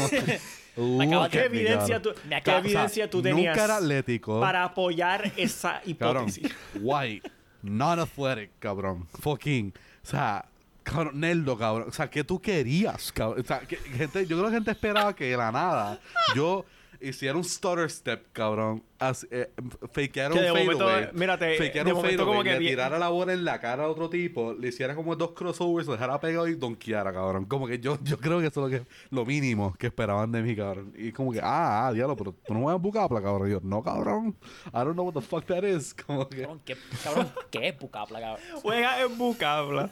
acabas Look ¿Qué evidencia tú, qué evidencia tú tenías Nunca era atlético. para apoyar esa Cabrón, hipótesis? white, non-athletic, cabrón. Fucking, o sea, cabrón, nerdo, cabrón. O sea, ¿qué tú querías, cabrón? O sea, que, gente, yo creo que gente esperaba que de la nada yo hiciera un stutter step, cabrón. As, eh, fakeara Que un de momento, fadeaway. mírate, fakeara de un momento como que le tirara la bola en la cara a otro tipo, le hiciera como dos crossovers, lo dejara pegado y donkeara, cabrón. Como que yo, yo creo que eso es lo, que, lo mínimo que esperaban de mí, cabrón. Y como que, ah, ah, diablo, pero tú no juegas bucapla, cabrón. Y yo, no, cabrón. I don't know what the fuck that is. Como que... Cabrón, ¿qué, cabrón, ¿qué es Bucapla, cabrón? Juega en Bucabla.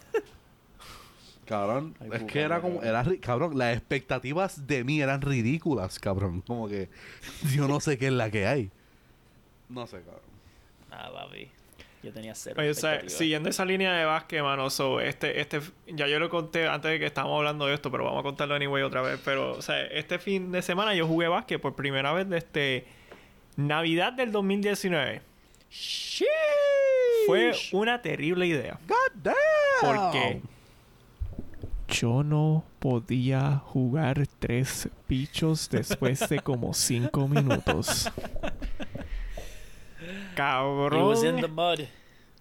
Cabrón, Ay, es puta, que era como, era, cabrón, las expectativas de mí eran ridículas, cabrón. Como que yo no sé qué es la que hay. No sé, cabrón. Nada, papi. Yo tenía cero. Oye, o sea, siguiendo esa línea de básquet, mano, so, este, este, ya yo lo conté antes de que estábamos hablando de esto, pero vamos a contarlo anyway otra vez. Pero, o sea, este fin de semana yo jugué básquet por primera vez desde Navidad del 2019. Fue una terrible idea. God damn. Porque yo no podía jugar tres bichos después de como cinco minutos. He was in the Cabrón. mud.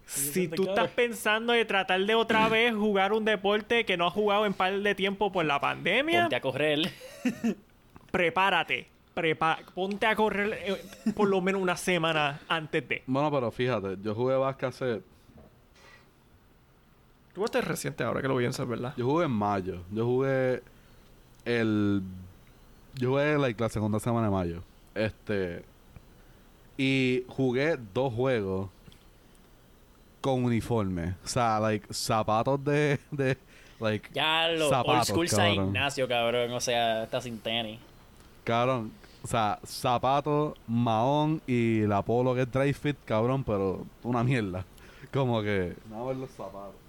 Si tú estás pensando de tratar de otra vez jugar un deporte que no has jugado en par de tiempo por la pandemia, Ponte a correr. prepárate. Prepa- ponte a correr eh, por lo menos una semana antes de. Bueno, pero fíjate, yo jugué básquet hace... Tú estás reciente ahora que lo piensas, ¿verdad? Yo jugué en mayo. Yo jugué el... Yo jugué like, la segunda semana de mayo. Este... Y jugué dos juegos con uniforme. O sea, like, zapatos de... de like, Ya lo old Zapatos, school San. Ignacio, cabrón. O sea, está sin tenis. Cabrón, o sea, zapato, mahón y la polo que es dry fit, cabrón, pero una mierda. Como que. Vamos a ver los zapatos.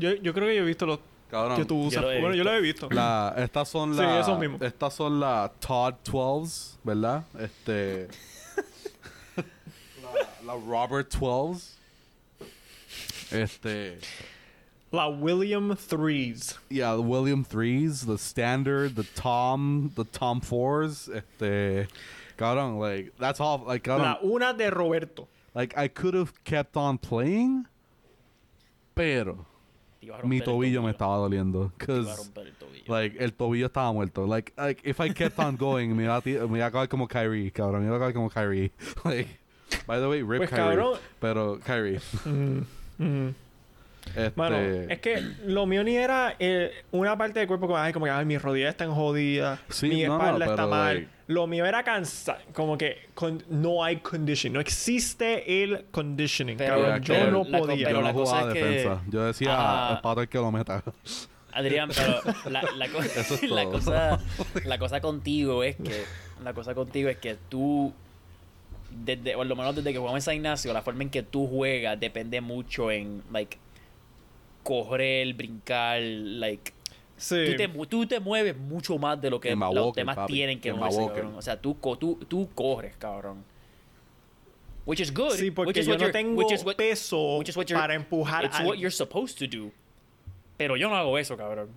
Yo, yo creo que yo he visto los Cabrón. que tú usas. bueno, yo lo he visto. La, estas son Sí, las. esos mismos. Estas son las Todd 12s, ¿verdad? Este. la, la Robert 12s. Este. La William Threes. Yeah, the William 3s, the Standard, the Tom, the Tom 4s. Este. Cabrón, like, that's all. Like, cabrón. La una de Roberto. Like I could have kept on playing, pero mi tobillo me estaba doliendo. Te iba a Cause romper el tobillo. like el tobillo estaba muerto. Like like if I kept on going, me iba a, ti- me iba a acabar como Kyrie, cabrón. Me iba a acabar como Kyrie. Like by the way, rip Pues, Kyrie. cabrón. Pero Kyrie. Mm. Este, Mano, es que lo mío ni era eh, una parte del cuerpo como, ay, como que ay, mi rodilla está jodida, Sí, mi no, no, espalda está mal. like- Lo mío era cansar, como que con- no hay conditioning, no existe el conditioning, Pero cabrón. yo que no la podía. pero yo la no cosa jugaba es que- defensa. Yo decía el pato el que lo meta. Adrián, pero la, la, co- Eso es la todo. cosa, la cosa contigo es que la cosa contigo es que tú desde por lo menos desde que jugamos en San Ignacio la forma en que tú juegas depende mucho en like correr brincar like Sí. tú, te, tú te mueves mucho más de lo que los Walker, demás papi. tienen que En moverse, Walker. cabrón. O sea, tú, co- tú, tú corres, cabrón. Which is good. Sí, which porque is yo what no tengo which is what- peso which is what para empujar It's a what you're supposed to do. Pero yo no hago eso, cabrón.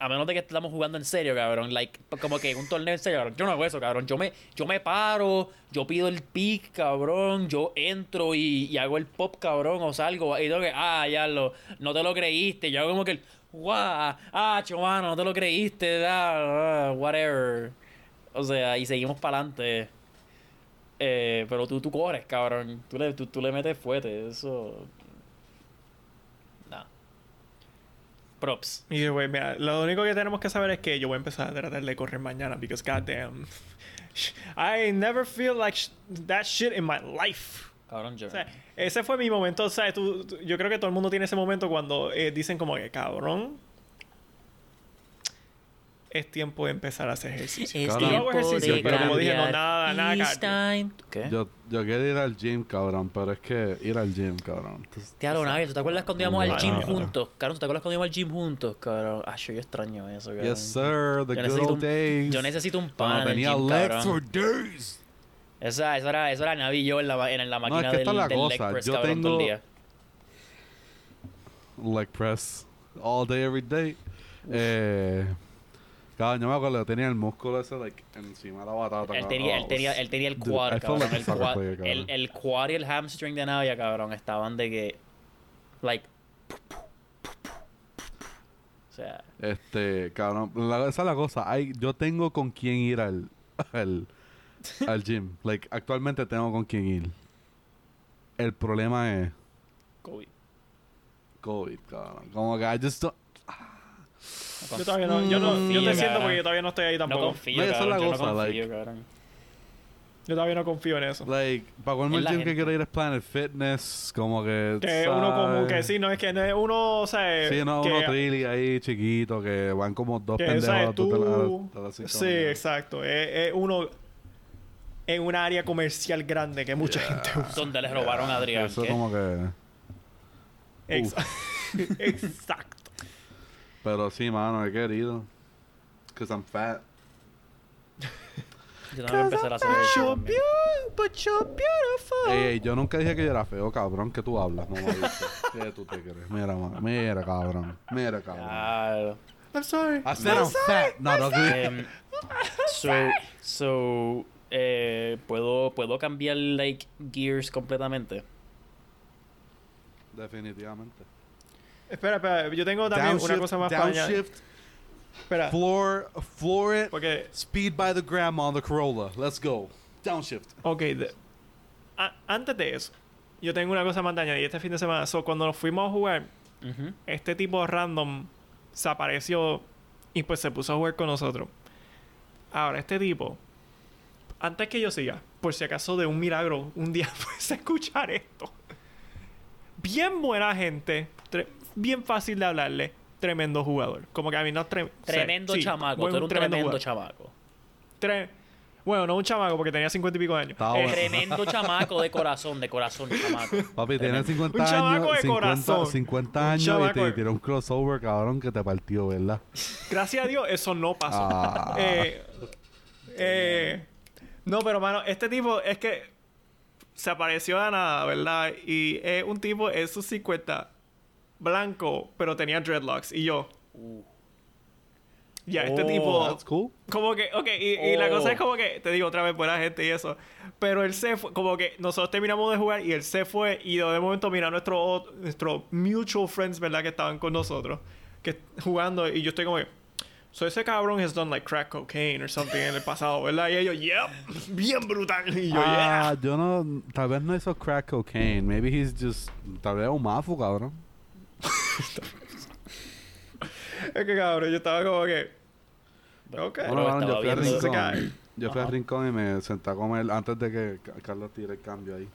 A menos de que estamos jugando en serio, cabrón. Like, como que un torneo en serio, cabrón. Yo no hago eso, cabrón. Yo me, yo me paro, yo pido el pick, cabrón. Yo entro y, y hago el pop, cabrón, o salgo. Y digo que, ah, ya lo, no te lo creíste. Yo hago como que, guau, ah, chumano, no te lo creíste, ah, whatever. O sea, y seguimos para adelante. Eh, pero tú, tú corres, cabrón. Tú le, tú, tú le metes fuerte. Eso. No. Props. Y güey, mira, lo único que tenemos que saber es que yo voy a empezar a tratar de correr mañana because goddamn I never feel like that shit in my life. Cabrón, yo. O sea, ese fue mi momento, o sea, tú- tú- yo creo que todo el mundo tiene ese momento cuando eh, dicen como que cabrón es tiempo de empezar a hacer ejercicio. Es hago tiempo ejercicio, de pero como dije, no, cambiar. nada, nada time. ¿Qué? Yo, yo quiero ir al gym, cabrón, pero es que ir al gym, cabrón. tú- Claro, Navi, ¿tú te acuerdas cuando íbamos al gym juntos? Cabrón, ¿tú te acuerdas cuando íbamos al gym juntos? Cabrón, ah, yo extraño eso, cabrón. Yes, sir, the Yo good necesito old un- days. Yo necesito un Cuando pan en el tenía gym, legs cabrón. for days. Esa, eso era, eso era Navi y yo en la, en la máquina es que del, la del leg cosa, press, yo cabrón, todo el día. Leg press. All day, every day. Eh, cabrón, yo me acuerdo, tenía el músculo ese, like, encima de la batata. Él cabrón. tenía, él Oh, tenía, él tenía el quad, cabrón. like el, quad player, cabrón. el, el quad y el hamstring de Navia, cabrón, estaban de que... Like... O sea... Este, cabrón, la- esa es la cosa. Hay, yo tengo con quién ir al, al, al gym. Like, actualmente tengo con quién ir. El problema es COVID. COVID, cabrón. Como que I just don't- Yo todavía no, yo no, yo confío, te siento cabrón. porque yo todavía no estoy ahí No tampoco. confío, No, esa es la yo cosa, no confío, like- cabrón. Yo todavía no confío en eso. Like, para Es el gym que quiero ir es Planet Fitness, como que... Que uno como que sí, no es que no es uno, o sea, Sí, no, que, uno trilly ahí chiquito que van como dos que, pendejos la- cinco sí, exacto, es, es uno en un área comercial grande que mucha Yeah. gente usa. Donde les robaron a Adrián. Eso ¿qué? como que... Ex- exacto. Pero sí, mano, he querido. Because I'm fat. Yo tengo que empezar a hacer eso but you're beautiful. Ey, ey, yo nunca dije que yo era feo, cabrón. que tú hablas? No me ¿Qué tú te crees? Mira, ma- mira, cabrón. Mira, cabrón. Claro. I'm sorry. I said I'm fat, not ugly. Em, so, so, eh, ¿puedo, ¿puedo cambiar, like, gears completamente? Definitivamente. Espera, espera, yo tengo también una cosa más para añadir. downshift, Espera, floor, floor it, porque speed by the grandma on the Corolla. Let's go. Downshift. Ok, de- a- antes de eso, yo tengo una cosa más de añadir. Este fin de semana, so, cuando nos fuimos a jugar, este tipo random se apareció y pues se puso a jugar con nosotros. Ahora, este tipo, antes que yo siga, por si acaso de un milagro, un día puedes escuchar esto. Bien buena gente, tre- bien fácil de hablarle, tremendo jugador. Como que a mí no tre- o sea, Tremendo sí, chamaco. Tú eres un tremendo, chamaco. Tre- bueno, no un chamaco porque tenía cincuenta y pico de años. Eh, bueno. Tremendo chamaco de corazón, de corazón, chamaco. Papi, tiene 50 Un chamaco años, de 50, corazón. 50 Un años y chamaco te de- tiró un crossover, cabrón, que te partió, ¿verdad? Gracias a Dios, eso no pasó. Ah. Eh, eh, no, pero mano, este tipo es que se apareció de nada, ¿verdad? Y es un tipo en sus 50, blanco, pero tenía dreadlocks. Y yo, Uh. ya, este Oh. tipo, That's cool. como que, ok, y, y la Oh. cosa es como que, te digo otra vez, buena gente y eso. Pero él se fue, como que nosotros terminamos de jugar y él se fue y de momento mira a nuestro, nuestro mutual friends, ¿verdad? Que estaban con nosotros, que jugando y yo estoy como que, so ese cabrón has done like crack cocaine or something en el pasado, ¿verdad? Y ellos, yep, bien brutal. Y yo, Ah, yeah. yo no, tal vez no hizo crack cocaine. Maybe he's just, tal vez un mafu, cabrón. Es que cabrón, yo estaba como que, ok. Bueno, cabrón, yo fui a viendo- Ese Rincón. Yo fui a Ajá. Rincón y me senté a comer antes de que Ca- Carlos tire el cambio ahí.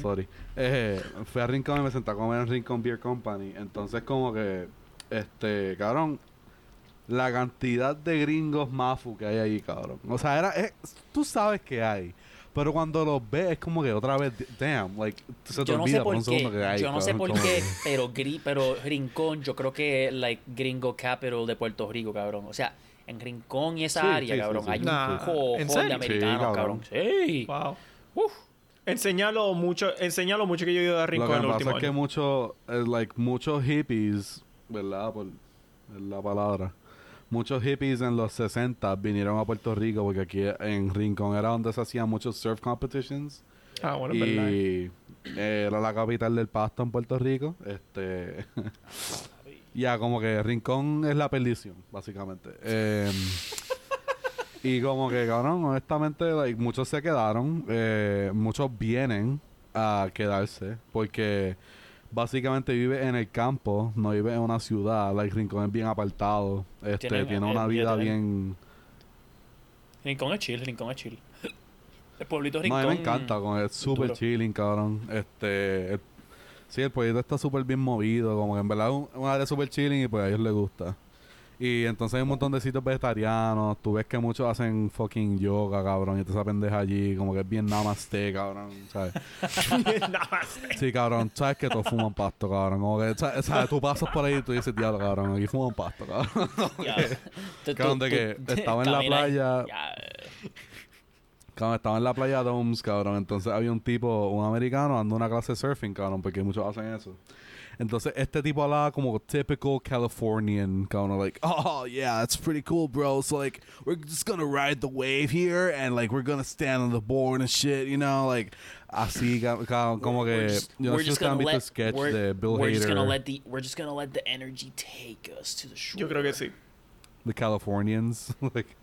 Sorry. Eh, fui a Rincón y me senté a comer en Rincón Beer Company. Entonces, como que, este, cabrón, la cantidad de gringos mafu que hay ahí, cabrón. O sea, era, es- tú sabes que hay. Pero cuando los ves es como que otra vez, damn, like, se te Yo no olvida sé por por un segundo qué, que hay. yo no sé por qué, pero, gri- pero Rincón, yo creo que es like gringo capital de Puerto Rico, cabrón. O sea, en Rincón y esa Sí, área, sí, cabrón, sí, sí. hay Nah, un cojón ¿en de americanos, Sí, cabrón. cabrón. Sí. Wow. Uf. Enseñalo mucho, enseñalo mucho que yo he ido a Lo Rincón que en el pasa es que muchos, eh, like, muchos hippies, ¿verdad? Por la palabra. Muchos hippies en los 60 vinieron a Puerto Rico porque aquí en Rincón era donde se hacían muchos surf competitions. Ah, bueno, verdad. y eh, era la capital del pasto en Puerto Rico. Este. ya, como que Rincón es la perdición, básicamente. Em, y como que, cabrón, honestamente, like, muchos se quedaron. eh, muchos vienen a quedarse porque básicamente vive en el campo, no vive en una ciudad. Like, Rincón es bien apartado. Este, Tiene- tiene una eh, vida bien. Rincón es chill, Rincón es chill. El pueblito No, Rincón. a mí me encanta, con es súper chilling, cabrón. Este, el- sí, el proyecto está súper bien movido, como que en verdad es un, un área súper chilling y pues a ellos les gusta. Y entonces hay un montón de sitios vegetarianos. Tú ves que muchos hacen fucking yoga, cabrón. Y te esa pendeja allí, como que es bien namaste, cabrón. ¿Sabes? Sí, cabrón. Sabes que todos fuman pasto, cabrón. Como que, ¿sabes? ¿sabes? Tú pasas por ahí y tú dices, diablo, cabrón. Aquí fuman pasto, cabrón. Cabrón, de que estaba en la playa. Ya. Cabrón, estaba en la playa Domes, cabrón. Entonces había un tipo, un americano, dando una clase de surfing, cabrón, porque muchos hacen eso. Entonces este tipo hablaba como typical Californian, kind of like, oh yeah, it's pretty cool, bro. So like, we're just gonna ride the wave here, and like, we're gonna stand on the board and shit, you know, like, así, ca- cabrón, como We're que, just- yo no we're just gonna visto el let- sketch we're- de Bill we're just gonna let the we're just gonna let the energy take us to the shore. Yo creo que sí. the Californians, like.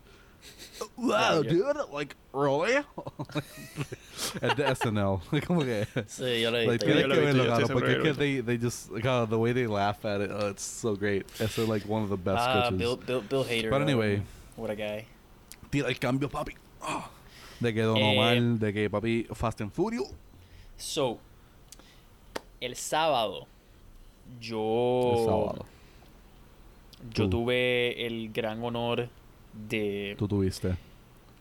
Wow, Yeah, dude, like, really? at the SNL, como que... Sí, yo lo he Like, visto. yo tienes lo que he visto, verlo, yo cabrón, estoy porque es seguro que que lo they, they just, God, the way they laugh at it, oh, it's so great. It's like one of the best ah, sketches. Bill, Bill, Bill Hader. But um, anyway, what a guy. tira el cambio, papi. Ah. De que Don Eh, Omar, de que papi Fast and Furious. So, el sábado, yo, El sábado. yo Tú. tuve el gran honor de, Tú tuviste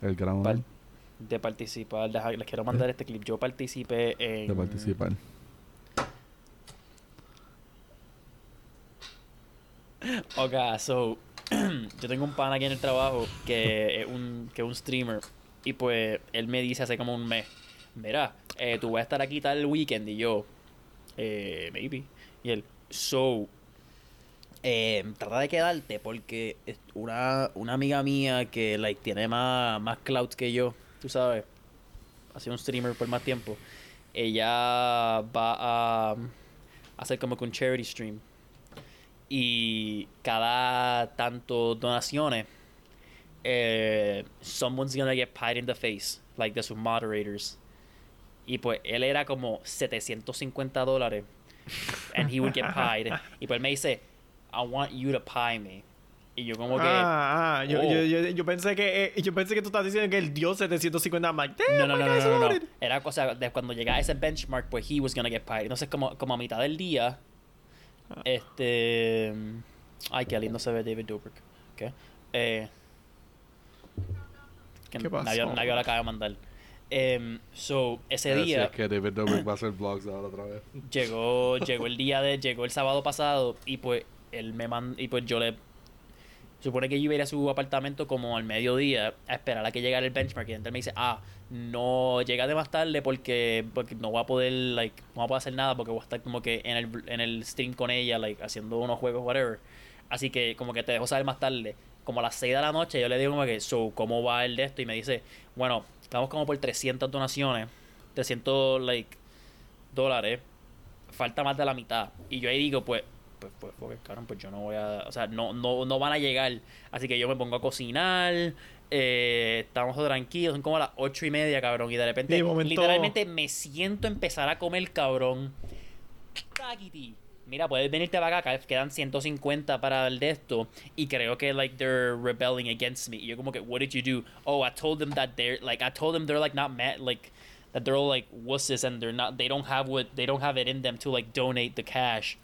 el gran honor de participar. Les quiero mandar este clip. Yo participé en. de participar. Ok, so, yo tengo un pan aquí en el trabajo que es un, que es un streamer. Y pues él me dice hace como un mes: Mira, eh, tú vas a estar aquí tal weekend. Y yo, eh, maybe. Y él, so, eh, trata de quedarte porque una, una amiga mía que like, tiene más, más clout que yo, tú sabes, ha sido un streamer por más tiempo. Ella va a hacer como que un charity stream. Y cada tanto donaciones, eh, someone's gonna get pied in the face, like de sus moderators. Y pues él era como 750 dólares. And he would get pied. Y pues él me dice, I want you to pie me. Y yo como que... Ah, ah, yo, Oh. yo, yo, yo pensé que eh, yo pensé que tú estás diciendo que el dios 750 I'm like, damn, no, no, no, no, no, no. Era cosa de cuando llegaba a ese benchmark, pues he was gonna get pied. Entonces, como, como a mitad del día, Ah. este. Ay, qué lindo se ve David Dobrik. ¿Qué? Eh, que ¿Qué pasó? Nadie, nadie lo acaba de mandar. Em, so, ese Así día es que David Dobrik va a hacer vlogs ahora otra vez. llegó, llegó el día de, llegó el sábado pasado y pues él me mandó, y pues yo le supone que yo iba a ir a su apartamento como al mediodía a esperar a que llegara el benchmark y entonces me dice, ah, no llega de más tarde porque, porque no voy a poder, like, no voy a poder hacer nada porque voy a estar como que en el, en el stream con ella, like, haciendo unos juegos, whatever. Así que como que te dejo saber más tarde. Como a las 6 de la noche yo le digo como que, so, ¿cómo va el de esto? Y me dice, bueno, estamos como por 300 donaciones, 300, like, dólares, falta más de la mitad. Y yo ahí digo, pues, pues, pues, porque, cabrón, pues yo no voy a, o sea, no, no, no van a llegar. Así que yo me pongo a cocinar, eh, estamos tranquilos, son como las ocho y media, cabrón. Y de repente, momento- literalmente me siento a empezar a comer, cabrón. Taquiti. Mira, puedes venirte para acá, quedan 150 para el de esto. Y creo que, like, they're rebelling against me. Y yo como que, what did you do? Oh, I told them that they're, like, I told them they're, like, not mad, like, that they're all, like, wusses and they're not, they don't have what, they don't have it in them to, like, donate the cash.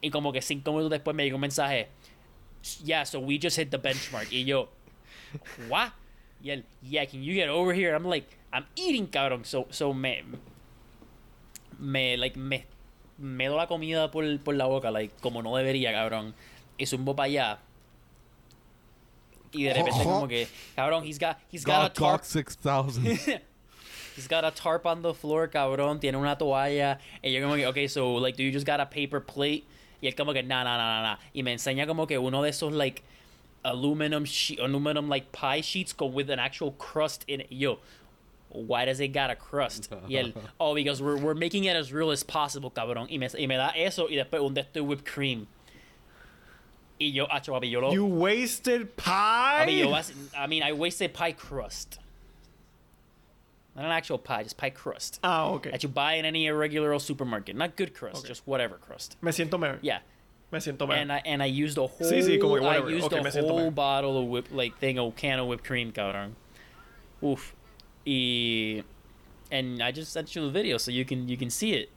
Y como que cinco minutos después me llegó un mensaje. Yeah, so we just hit the benchmark. Y yo, what? Y él, yeah, can you get over here? I'm like, I'm eating, cabrón. So, so me, me, like, me, me doy la comida por, por la boca, like, como no debería, cabrón. Y zumbo para allá. Y de repente como que, cabrón, he's got, he's got a tarp. God 6000. He's got a tarp on the floor, cabrón. Tiene una toalla. Y yo como que, okay, so, like, do you just got a paper plate? Y él como que, nah, nah, nah, nah. Y me enseña como que uno de esos, like, aluminum, she aluminum, like, pie sheets go with an actual crust in it. Yo, why does it got a crust? Y él, oh, because we're, we're making it as real as possible, cabrón. Y me, y me da eso y después un de whipped cream. Y yo, acho, papi, yo lo... You wasted yo, pie. I mean, I wasted pie crust. Not an actual pie, just pie crust. Ah, ok. That you buy in any regular old supermarket. Not good crust, Okay. just whatever crust. Me siento mejor. Yeah. Me siento mejor. And I, and I used a whole, Sí, sí, como I used Okay, a me siento whole bottle of whip, like thing, a can of whipped cream, cabrón. Oof. Y, and I just sent you the video so you can you can see it.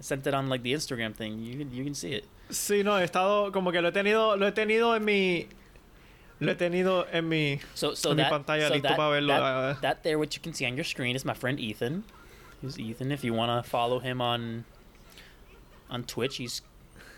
I sent it on like the Instagram thing. You can you can see it. Sí, no, he estado como que lo he tenido, lo he tenido en mi Lo he tenido en mi, So, so en mi that, pantalla so listo that, para verlo. that, that there, what you can see on your screen, is my friend Ethan. He's Ethan. If you want to follow him on on Twitch, he's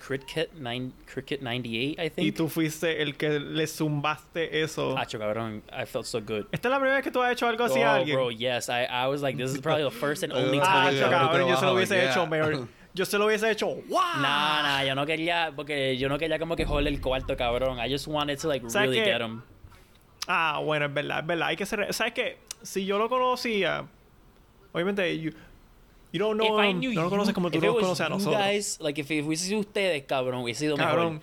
Cricket nine Cricket ninety eight, I y think. tú fuiste el que le zumbaste eso. Hacho, cabrón, I felt so good. Esta es la primera vez que tú has hecho algo así a Oh, alguien. bro, yes. I, I was like, this is probably the first and only Ah, Ah, time. ya, cabrón, yo se lo hubiese yeah. hecho mejor. Yo se lo hubiese hecho. ¡Wow! Nah, nah, yo no quería, porque yo no quería como que joder el cuarto, cabrón. I just wanted to like ¿Sabes really qué? get him. Ah, bueno, es verdad, es verdad. Hay que ser. ¿Sabes qué? Si yo lo conocía. Obviamente, you, you don't know if I him, knew no lo conoces como tú was conoces a nosotros. guys, like if, if hubiese sido ustedes, cabrón, hubiese sido mejor. Cabrón.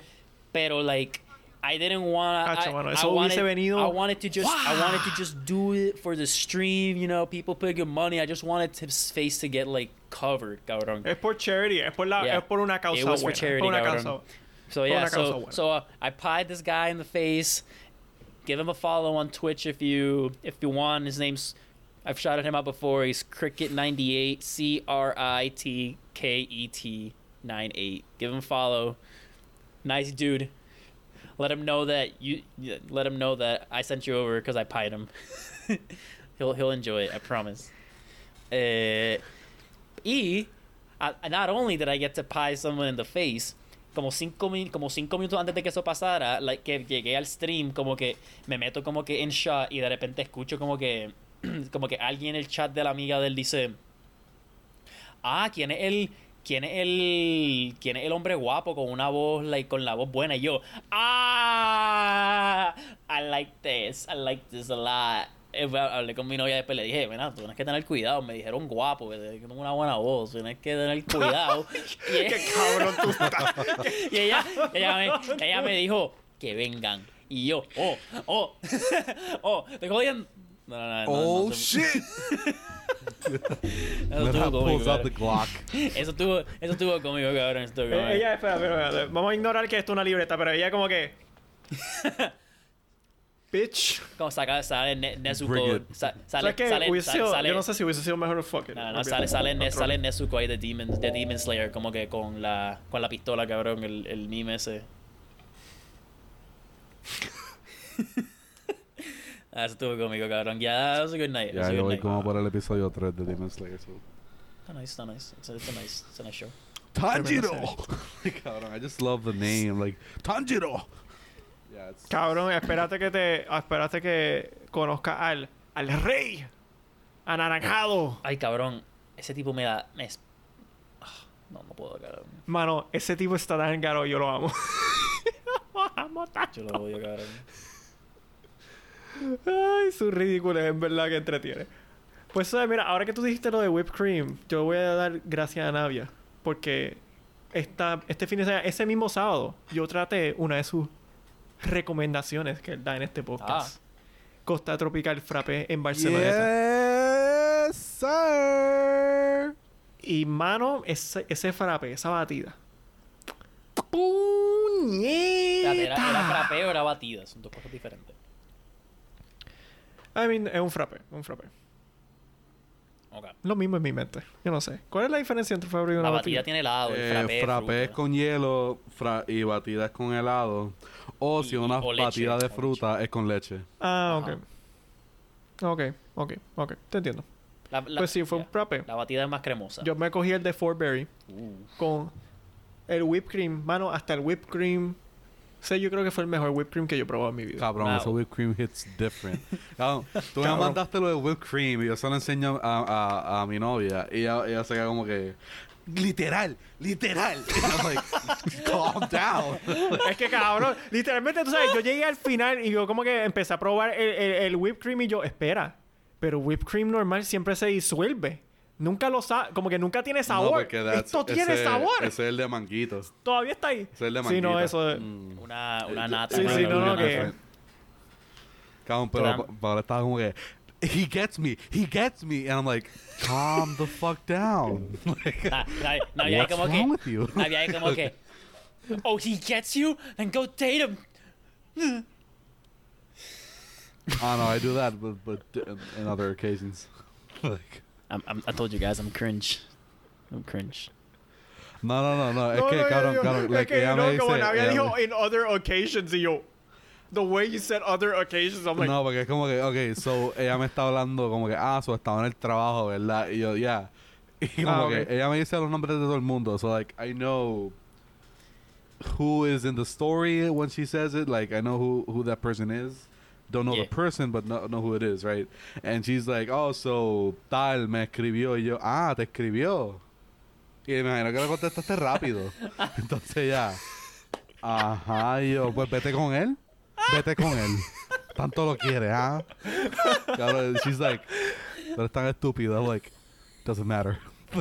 Pero like I didn't want Cacho, I, mano, I wanted, venido- I wanted to just I wanted to just do it for the stream, you know, people put good money. I just wanted his face to get like covered, cabrón. Es por charity, es por, la, Yeah. es por una causa It was for buena. es charity, por una cabrón. causa. So yeah, so buena. so uh, I pied this guy in the face. Give him a follow on Twitch if you if you want. His name's I've shouted him out before. He's Cricket98, C R I T K E T 98. Give him a follow. Nice dude. Let him know that you let him know that I sent you over because I pied him. he'll he'll enjoy it, I promise. Eh, y not only did I get to pie someone in the face, como cinco, min- como cinco minutos antes de que eso pasara, like, que llegué al stream, como que me meto como que en shot y de repente escucho como que, como que alguien en el chat de la amiga de él dice, ah, ¿quién es el, quién es el, quién es el hombre guapo con una voz, like, con la voz buena? Y yo, ah, I like this, I like this a lot. Eh, Hablé con mi novia después le dije, bueno, tú tienes que tener cuidado. Me dijeron guapo, que tengo una buena voz, tienes que tener cuidado. y, Qué cabrón tú estás. y ella, ella, me, ella me dijo que vengan. Y yo, oh, oh, oh, te jodiendo. No, no, no, no, Oh no, shit! Eso estuvo conmigo, pulls out the cabrón. Glock. Eso estuvo, eso estuvo conmigo, cabrón. Eso estuvo Eh, conmigo. ella, espera, espera, espera, Vamos a ignorar que esto es una libreta, pero ella como que. Bitch. Como saca, sale Ne- Nezuko. Sa- sale, sale, sale, sido- sale, yo no sé si hubiese sido mejor fuck it. No, no, sale, sale, sale Nezuko ahí de Demon, de Demon Slayer, como que con la, con la pistola, cabrón, el, el meme ese. ah, eso estuvo conmigo, cabrón. Ya, that was a good night. Ya, yo voy night. como por el episodio 3 de Demon Slayer. so. Está nice, está nice. It's a, it's a nice, it's a nice show. Tanjiro! Cabrón, I just love the name. Like, Tanjiro! Yeah, it's... Cabrón, espérate que te. Espérate que conozca al. Al rey. Anaranjado. Ay, cabrón, ese tipo me da... Me es- Ah, no, no puedo, cabrón. Mano, ese tipo está tan caro, yo lo amo. lo amo tanto. Yo lo odio, cabrón. Ay, su ridículo, en verdad que entretiene. Pues, eh, mira, ahora que tú dijiste lo de whipped cream, yo voy a dar gracias a Navia. Porque esta, este fin de semana, ese mismo sábado, yo traté una de sus recomendaciones que él da en este podcast. Costa Tropical Frappé en Barcelona. Yes, sir! Y, mano, ese, ese frappé, esa batida. Espérate, ¿Era, ¡Puñeta! era frapeo o era batida? Son dos cosas diferentes. I mean, es un frappé, un frappé. Ok. Lo mismo en mi mente. Yo no sé. ¿Cuál es la diferencia entre un frappé y una La batida? batida tiene helado, el Eh, frappé, es frappé es fruta. con hielo fra- y batida es con helado. O si Y- una o leche, batida de fruta es con leche. Ah, Ajá. ok. Ok, ok, ok. Te entiendo. La, la- pues sí, fue un ya. frappé. La batida es más cremosa. Yo me cogí el de Fort Berry Uh, con el whipped cream. Mano, hasta el whipped cream. Sé, yo creo que fue el mejor whipped cream que yo he probado en mi vida. Cabrón, Wow. ese whipped cream hits different. Cabrón, tú me mandaste lo de whipped cream y yo se lo enseño a, a, a mi novia y ella, ella se queda como que... Literal, literal. And I'm like, calm down. es que cabrón, literalmente, tú sabes, yo llegué al final y yo como que empecé a probar el, el, el whipped cream y yo, espera, pero whipped cream normal siempre se disuelve. Nunca lo sabe, como que nunca tiene No, sabor. that's- Esto tiene ese- sabor. Ese es el de manguito. Ese Todavía está ahí. es el de Sí, manguito. no, eso es- Mm. una, una nata. sí, sí, no, no, que- Cabrón, pero Pablo estaba como que... He gets me, he gets me. And I'm like, calm the fuck down. Like, Na- na- Navidad what's como wrong que... with you? Navidad como que... Oh, he gets you? Then go date him. oh no, I do that, but, but in, in other occasions. like, I'm, I'm, I told you guys, I'm cringe. I'm cringe. no, no, no, no. Es No, que, no, yo cabrón, digo, cabrón. es Like, que ella no, me como dice... Navia ella in other occasions y yo, the way you said other occasions, I'm like, no, porque es como que, ok, so ella me está hablando como que, ah, so estaba en el trabajo, ¿verdad? Y yo, yeah. Y como Ah, que ok. ella me dice los nombres de todo el mundo, so like, I know who is in the story when she says it, like, I know who, who that person is. Don't know Yeah. the person, but know, know who it is, right? And she's like, oh, so tal me escribió. Y yo, ah, te escribió. Y me imagino que le contestaste rápido. Entonces ya. Ajá, y yo, pues vete con él. Vete con él. Tanto lo quiere, ¿ah? Claro, she's like, pero es tan estúpido. I'm like, doesn't matter.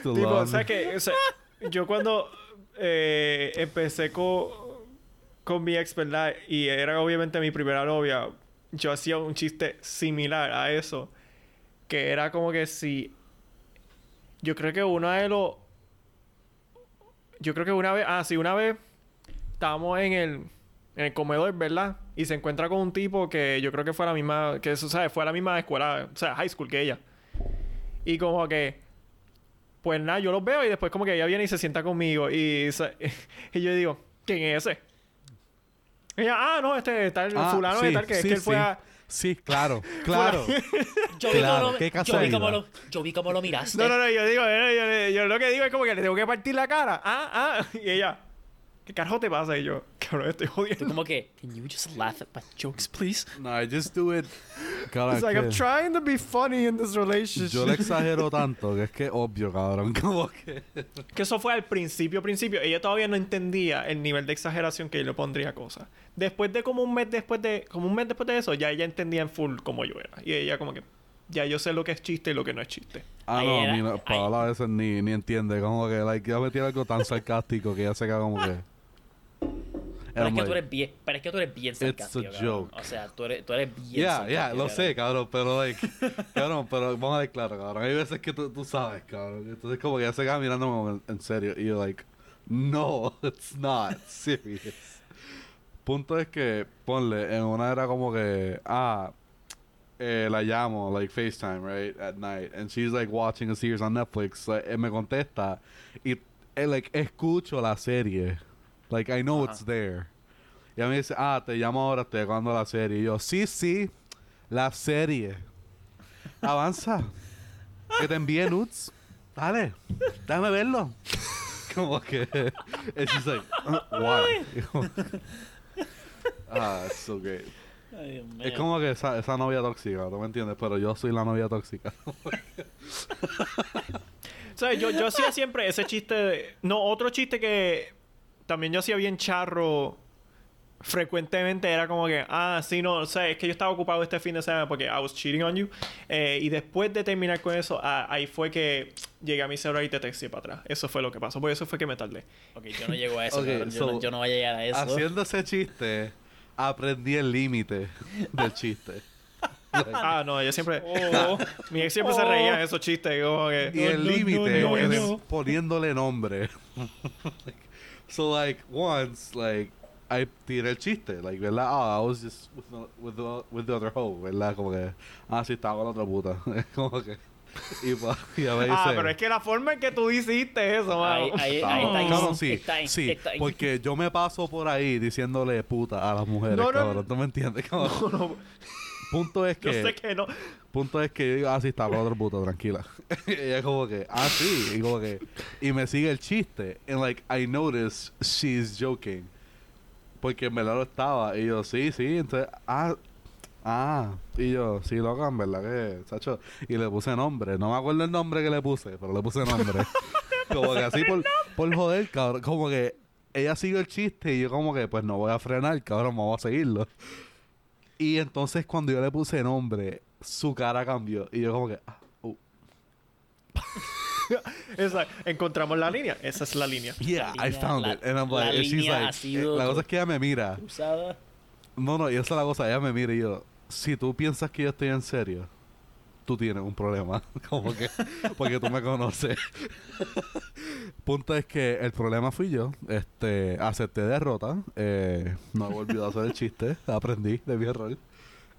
Still Tipo, o sea que o sea, yo cuando eh, empecé con, con mi ex, ¿verdad? Y era obviamente mi primera novia, yo hacía un chiste similar a eso. Que era como que si... Yo creo que una de los... Yo creo que una vez... Ah, sí, una vez estábamos en el, en el comedor, ¿verdad? Y se encuentra con un tipo que yo creo que fue la misma... Que eso, ¿sabes? Fue a la misma escuela, o sea, high school que ella. Y como que... Pues nada, yo los veo y después como que ella viene y se sienta conmigo. Y, y yo digo, ¿quién es ese? Y ella, ah, no, este tal Ah, fulano de sí, tal, que es sí, que él fue sí. a... Sí, claro, claro. Yo vi, Claro, cómo lo, qué yo, vi casualidad. cómo lo, yo vi cómo lo miraste. No, no, no, yo digo, eh, yo, yo lo que digo es como que le tengo que partir la cara. Ah, ah. Y ella, ¿qué carajo te pasa? Y yo, cabrón, estoy Tú jodiendo. como que, can you just laugh at my jokes, please? No, I just do it. Cabrón, It's like, I'm que trying to be funny in this relationship. yo le exagero tanto que es que obvio, cabrón. Como que. Que eso fue al principio, principio. Ella todavía no entendía el nivel de exageración que yo le pondría a cosas. Después de como un mes después de... Como un mes después de eso, ya ella entendía en full como yo era. Y ella como que... Ya yo sé lo que es chiste y lo que no es chiste. Ah, no, era- ni, Paola a veces ni, ni entiende. Como que, like, yo metí algo tan sarcástico que ya se queda como que. Pero es que tú like, eres bien, pero es que tú eres bien sarcástico, a cabrón. joke. O sea, tú eres, tú eres bien Yeah, sarcástico. yeah, lo cabrón. sé, cabrón, pero, like, cabrón, pero vamos a ver claro, cabrón. Hay veces que tú, tú sabes, cabrón. Entonces, como que ya se queda mirando como en, en serio. Y yo, like, no, it's not serious. Punto es que, ponle, en una era como que, ah, eh, la llamo, like, FaceTime, right, at night. And she's, like, watching a series on Netflix. like, eh, me contesta. Y, eh, like, escucho la serie. Like, I know Ajá. it's there. Y a mí dice, ah, te llamo ahora, estoy acabando la serie. Y yo, sí, sí, la serie. Avanza. que te envíe nudes. Dale, déjame verlo. Como que. And she's like, "Uh, why? Ah, it's so great. Ay. Es como que esa, esa novia tóxica, ¿tú me entiendes? Pero yo soy la novia tóxica. Sea, yo, yo hacía siempre ese chiste... de- No, otro chiste que también yo hacía bien charro frecuentemente era como que, ah, sí, no, o sea, es que yo estaba ocupado este fin de semana porque I was cheating on you. Eh, y después de terminar con eso, ah, ahí fue que llegué a mi celular y te texté para atrás. Eso fue lo que pasó, porque eso fue que me tardé. Ok, yo no llego a eso. Yo, no, yo no voy a llegar a eso. Haciendo ese chiste, aprendí el límite del chiste. Ah, no, yo siempre... Oh. Mi ex siempre se Oh. reía en esos chistes, como que... y el no, límite no, es no. poniéndole nombre. so like once like I tiré el chiste, like verdad, ah, I was just with the, with the, with the other hoe, verdad, como que ah sí estaba con la otra puta, como que y, pa- y a veces Ah, pero es que la forma en que tú hiciste eso, Ahí, mano. ahí, No, ahí está ahí. cabrón, sí, Está ahí, sí, está ahí. porque yo me paso por ahí diciéndole puta a las mujeres, No, no, cabrón, ¿tú me entiendes? Cabrón? Punto es Yo que sé que no. Punto es que yo digo, ah, sí, está con otro puto, tranquila. y ella como que, ah, sí. Y como que, y me sigue el chiste. And like, I notice she's joking. Porque en verdad lo estaba. Y yo, sí, sí. Entonces, ah, ah. Y yo, sí, loca, en verdad que, Sacho. Y le puse nombre. No me acuerdo el nombre que le puse, pero le puse nombre. como que así por, por joder, cabrón. Como que ella sigue el chiste y yo como que, pues no voy a frenar, cabrón, vamos a seguirlo. Y entonces cuando yo le puse nombre, su cara cambió. Y yo como que, ah, oh, Esa- encontramos la línea. Esa es la línea. yeah, La I línea- found la- it. And I'm la like, and she's like, sido la cosa co- es que ella me mira. Cruzada. No, no, y esa es la cosa, ella me mira y yo, si tú piensas que yo estoy en serio, tú tienes un problema. como que, porque tú me conoces. Punto es que el problema fui yo. Este, acepté derrota. Eh, no he volvido a hacer el chiste. Aprendí de mi error.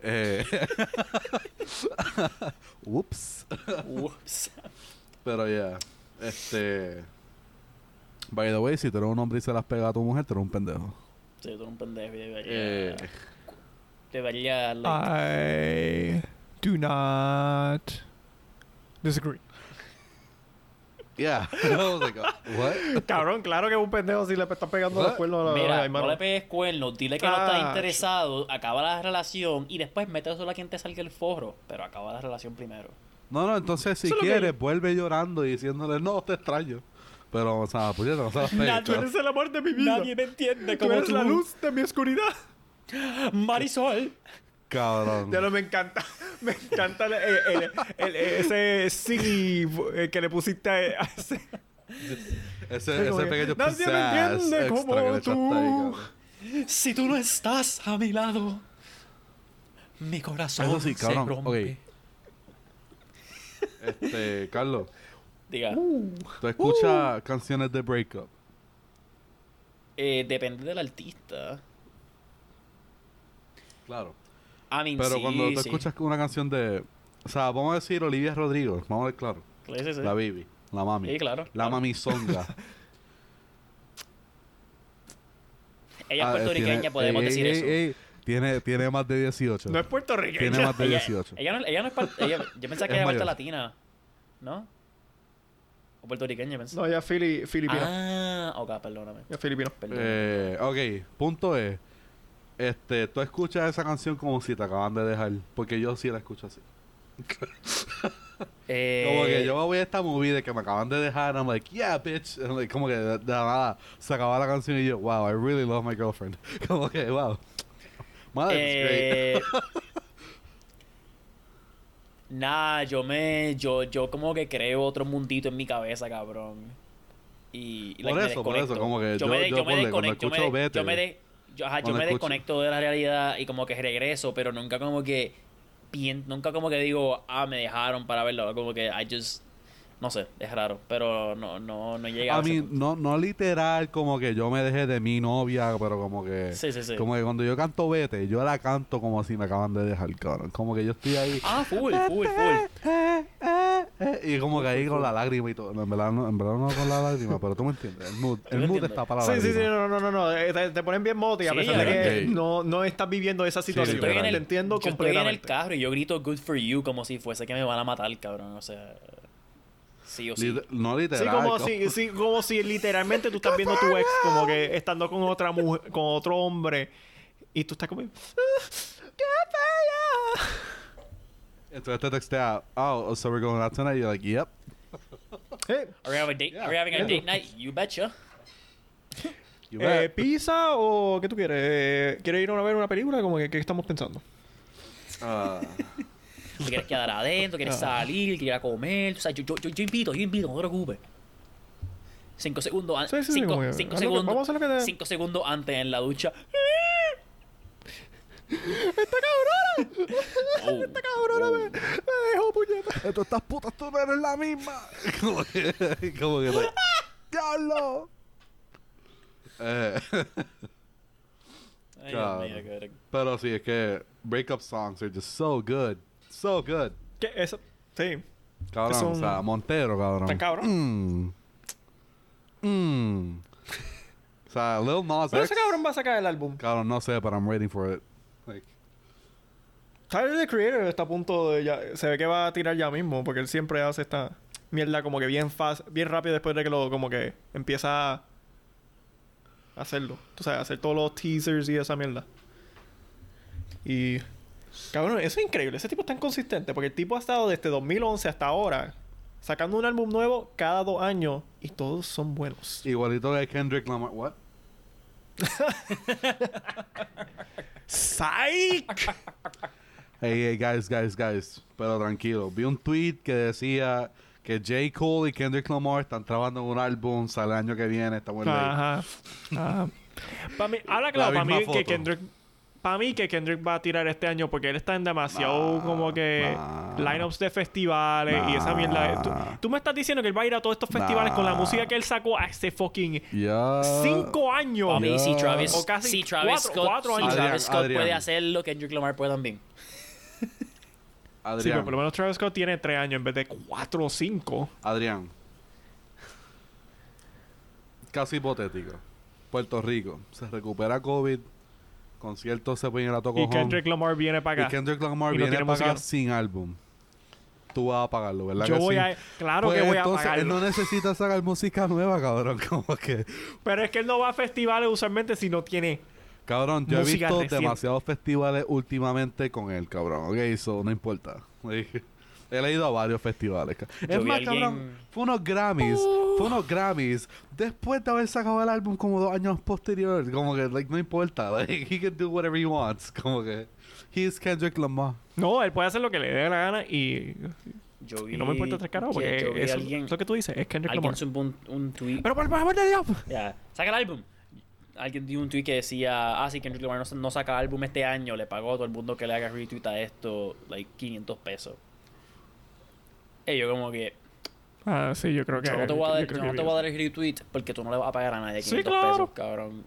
Eh, Ups. Ups. Pero ya, este. By the way, si tú eres un hombre y se las pega a tu mujer, tú eres un pendejo. Sí, tú eres un pendejo y debería... Eh, Debería... Like, I do not disagree. Yeah. I was like, what? Cabrón, claro que es un pendejo si le está pegando los cuernos a la, a Mira, la no le pegues cuernos, dile que no estás interesado, acaba la relación y después mete solo a quien te salga el forro, pero acaba la relación primero. No, no, entonces si que- quieres, vuelve llorando y diciéndole, no, te extraño. Pero, o sea, pues no se las pegues, Tú eres el amor de mi vida. Nadie me entiende Tú como eres tú. la luz de mi oscuridad. Marisol. Cabrón. Ya lo me encanta. Me encanta el, el- el- el- ese sí eh, que le pusiste a ese. Ese, ese que, pequeño "Nadie me entiende como tú". Si tú no estás a mi lado, mi corazón Eso sí, se cabrón, rompe. Este, Carlos, Diga, ¿tú escuchas canciones de breakup? eh, depende del artista. Claro. I mean, Pero sí, cuando tú sí. escuchas una canción de... O sea, vamos a decir Olivia Rodrigo, vamos a ver claro. Sí, sí, sí. La baby, la mami. Sí, claro, La claro. mami songa. Ella es Ah, puertorriqueña, tiene- podemos ey, decir ey, eso. ey, tiene, tiene más de 18. No es puertorriqueña. Tiene más de ella, 18. ella no, ella no es parte... ella- yo pensaba que Es era parte mayor. latina. ¿No? O puertorriqueña, pensé. No, ella es fili- filipina. Ah, ok, perdóname. Ella es filipina. Perdón. Eh, ok, punto es. Este, tú escuchas esa canción como si te acaban de dejar. Porque yo sí la escucho así. Eh, Como que yo me voy a esta movie de que me acaban de dejar. I'm like, yeah, bitch. And like, como que de, nada se acaba la canción y yo, wow, I really love my girlfriend. como que, wow. Madre, Eh, Nah, yo me. Yo, yo como que creo otro mundito en mi cabeza, cabrón. Y, y, Por me eso, por eso, como que yo- me, yo me ponle, cuando desconecto. Yo me, escucho yo me, de- yo, ajá, yo me escucho- desconecto de la realidad y como que regreso, pero nunca como que. nunca como que digo, ah, me dejaron para verlo. Como que I just. No sé, es raro, pero no, no, no llega A ese mí, punto. no, no literal como que yo me dejé de mi novia, pero como que... Sí, sí, sí. Como que cuando yo canto Vete, yo la canto como si me acaban de dejar, cabrón. Como que yo estoy ahí... Ah, full, full, full. eh, eh, eh, y como que ahí con la lágrima y todo. No, En verdad no, en verdad no con la lágrima, pero tú me entiendes. El mood, el mood está para la Sí, sí, sí, lágrima. no, no, no, no. eh, Te, te ponen bien moti a Sí, pesar de que no, no estás viviendo esa situación. Yo estoy, en el, entiendo yo estoy en el completamente. carro y yo grito good for you como si fuese que me van a matar, cabrón. O sea, sí o sí. No Sí, literal. como si, sí, como si literalmente tú estás viendo a tu ex como que estando con otra mujer, con otro hombre y tú estás como "Ah, ¡Qué fea! Entonces te textea, oh, so we're going out tonight. You're like, yep. Eh, Are we having a date, Yeah, are we having a yeah. date night? You betcha. You eh, bet. ¿Pizza o qué tú quieres? Eh, ¿Quieres ir a ver una película? Como que, ¿Qué estamos pensando? Ah, ¿Te quieres quedar adentro? ¿Quieres salir? ¿Quieres ir a comer? O sea, yo, yo, yo, yo invito, yo invito, no te preocupes. Cinco segundos antes. sí, sí, cinco, cinco segundos. vamos a hacer lo que te- Cinco segundos antes en la ducha. ¡Esta cabrona! Oh, ¡Esta cabrona me, me dejó puñeta! Tú estas putas, tú no eres la misma. como que, como que, diablo. Eh, Ay, Dios Cabrón. mío, cabrón. pero sí, es que breakup songs are just so good. So good. ¿Qué? Eso. Sí. Cabrón, Son- o sea, Montero, cabrón. Está cabrón. Mm. Mm. O sea, Lil Nas Pero X. ese cabrón va a sacar el álbum. Cabrón, no sé, but I'm waiting for it. Like, Tyler the Creator está a punto de ya, se ve que va a tirar ya mismo porque él siempre hace esta mierda como que bien fast, bien rápido después de que lo como que empieza a hacerlo, tú sabes, hacer todos los teasers y esa mierda. Y cabrón, eso es increíble, ese tipo es tan consistente porque el tipo ha estado desde 2011 hasta ahora sacando un álbum nuevo cada dos años y todos son buenos. igualito que Kendrick Lamar. What? ¡Psych! Hey, hey, guys, guys, guys. Pero tranquilo. Vi un tweet que decía que J. Cole y Kendrick Lamar están trabajando en un álbum, sale el año que viene, está bueno. Ajá. Ajá. Para mí, habla claro, La para mí que. Kendrick. Para mí que Kendrick va a tirar este año porque él está en demasiado Nah, como que nah. lineups de festivales y esa mierda. Tú, tú me estás diciendo que él va a ir a todos estos festivales con la música que él sacó hace fucking Ya. cinco años. Papi, Ya. si Travis, O casi si Travis cuatro- Scott, cuatro si años. Travis Scott Adrián. puede hacerlo, Kendrick Lamar puede también. Sí, Adrián. pero por lo menos Travis Scott tiene tres años en vez de cuatro o cinco. Adrián. Caso hipotético. Puerto Rico. Se recupera COVID. Conciertos se pueden ir a toco Y Kendrick Lamar viene para Y acá. Kendrick Lamar Y no viene para acá música. sin álbum. Tú vas a pagarlo, ¿verdad? Yo que voy sí? a... Claro Pues que voy a entonces, él pagarlo. no necesita sacar música nueva, cabrón. Como que... Pero es que él no va a festivales usualmente si no tiene... Cabrón, yo he visto reciente. demasiados festivales últimamente con él, cabrón. Ok, eso no importa. Él ha ido a varios festivales. Es más, cabrón, fue unos Grammys. Fue unos Grammys. Después de haber sacado el álbum como dos años posterior. Como que, like, no importa. Like, he can do whatever he wants. Como que, he is Kendrick Lamar. No, él puede hacer lo que le dé la gana y, Yo vi, y no me importa tres caras que- porque yo vi eso, alguien, lo que tú dices es Kendrick alguien Lamar. un, un tweet. Pero por favor de Dios. Ya, saca el álbum. Alguien dio un tweet que decía, ah, sí, Kendrick Lamar no, no saca álbum este año, le pagó a todo el mundo que le haga retweet a esto, like, 500 pesos. Y yo como que, Ah, sí, yo creo que... yo no te voy a dar, yo yo no que te voy a dar el retweet porque tú no le vas a pagar a nadie Sí, 500 claro. pesos, cabrón.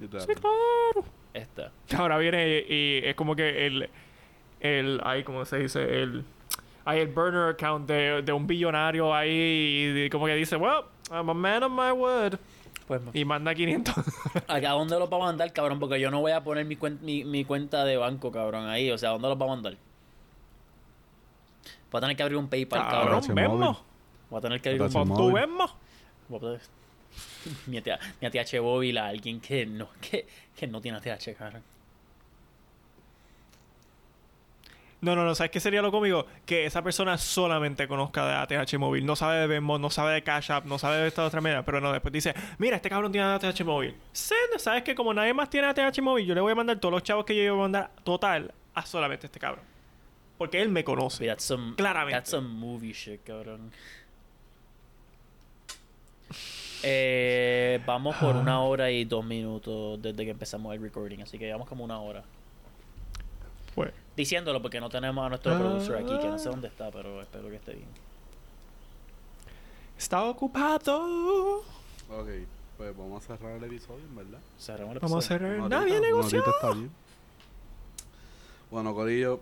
Sí, claro. Esta. Ahora viene y, y es como que el... el ahí, como se dice? El... Hay el burner account de, de un billonario ahí y como que dice, well, I'm a man of my word. Pues, Y manda 500. ¿a a dónde los va a mandar, cabrón? Porque yo no voy a poner mi, cuen- mi, mi cuenta de banco, cabrón, ahí. O sea, ¿a dónde los va a mandar? Voy a tener que abrir un PayPal, Cabrón, cabrón. Voy a tener que abrir un. Tú poder- mi ATH, mi ATH móvil a alguien que no, que, que no tiene ATH, cabrón. No, no, no, ¿sabes qué sería lo cómico? Que esa persona solamente conozca de ATH móvil, no sabe de Venmo, no sabe de Cash App, no sabe de esta otra media, pero no, después dice, mira, este cabrón tiene ATH móvil. Sí, ¿sabes que Como nadie más tiene ATH móvil, yo le voy a mandar todos los chavos que yo voy a mandar total a solamente este cabrón. Porque él me conoce. Sí, that's some, Claramente. That's some movie shit, cabrón. Eh, vamos por una hora y dos minutos desde que empezamos el recording, así que llevamos como una hora. Pues, Diciéndolo porque no tenemos a nuestro producer aquí, que no sé dónde está, pero espero que esté bien. está ocupado. Ok, pues vamos a cerrar el episodio, en verdad. Cerramos el Vamos a episodio. Una nadie negoció. horita está bien. Bueno, Corillo.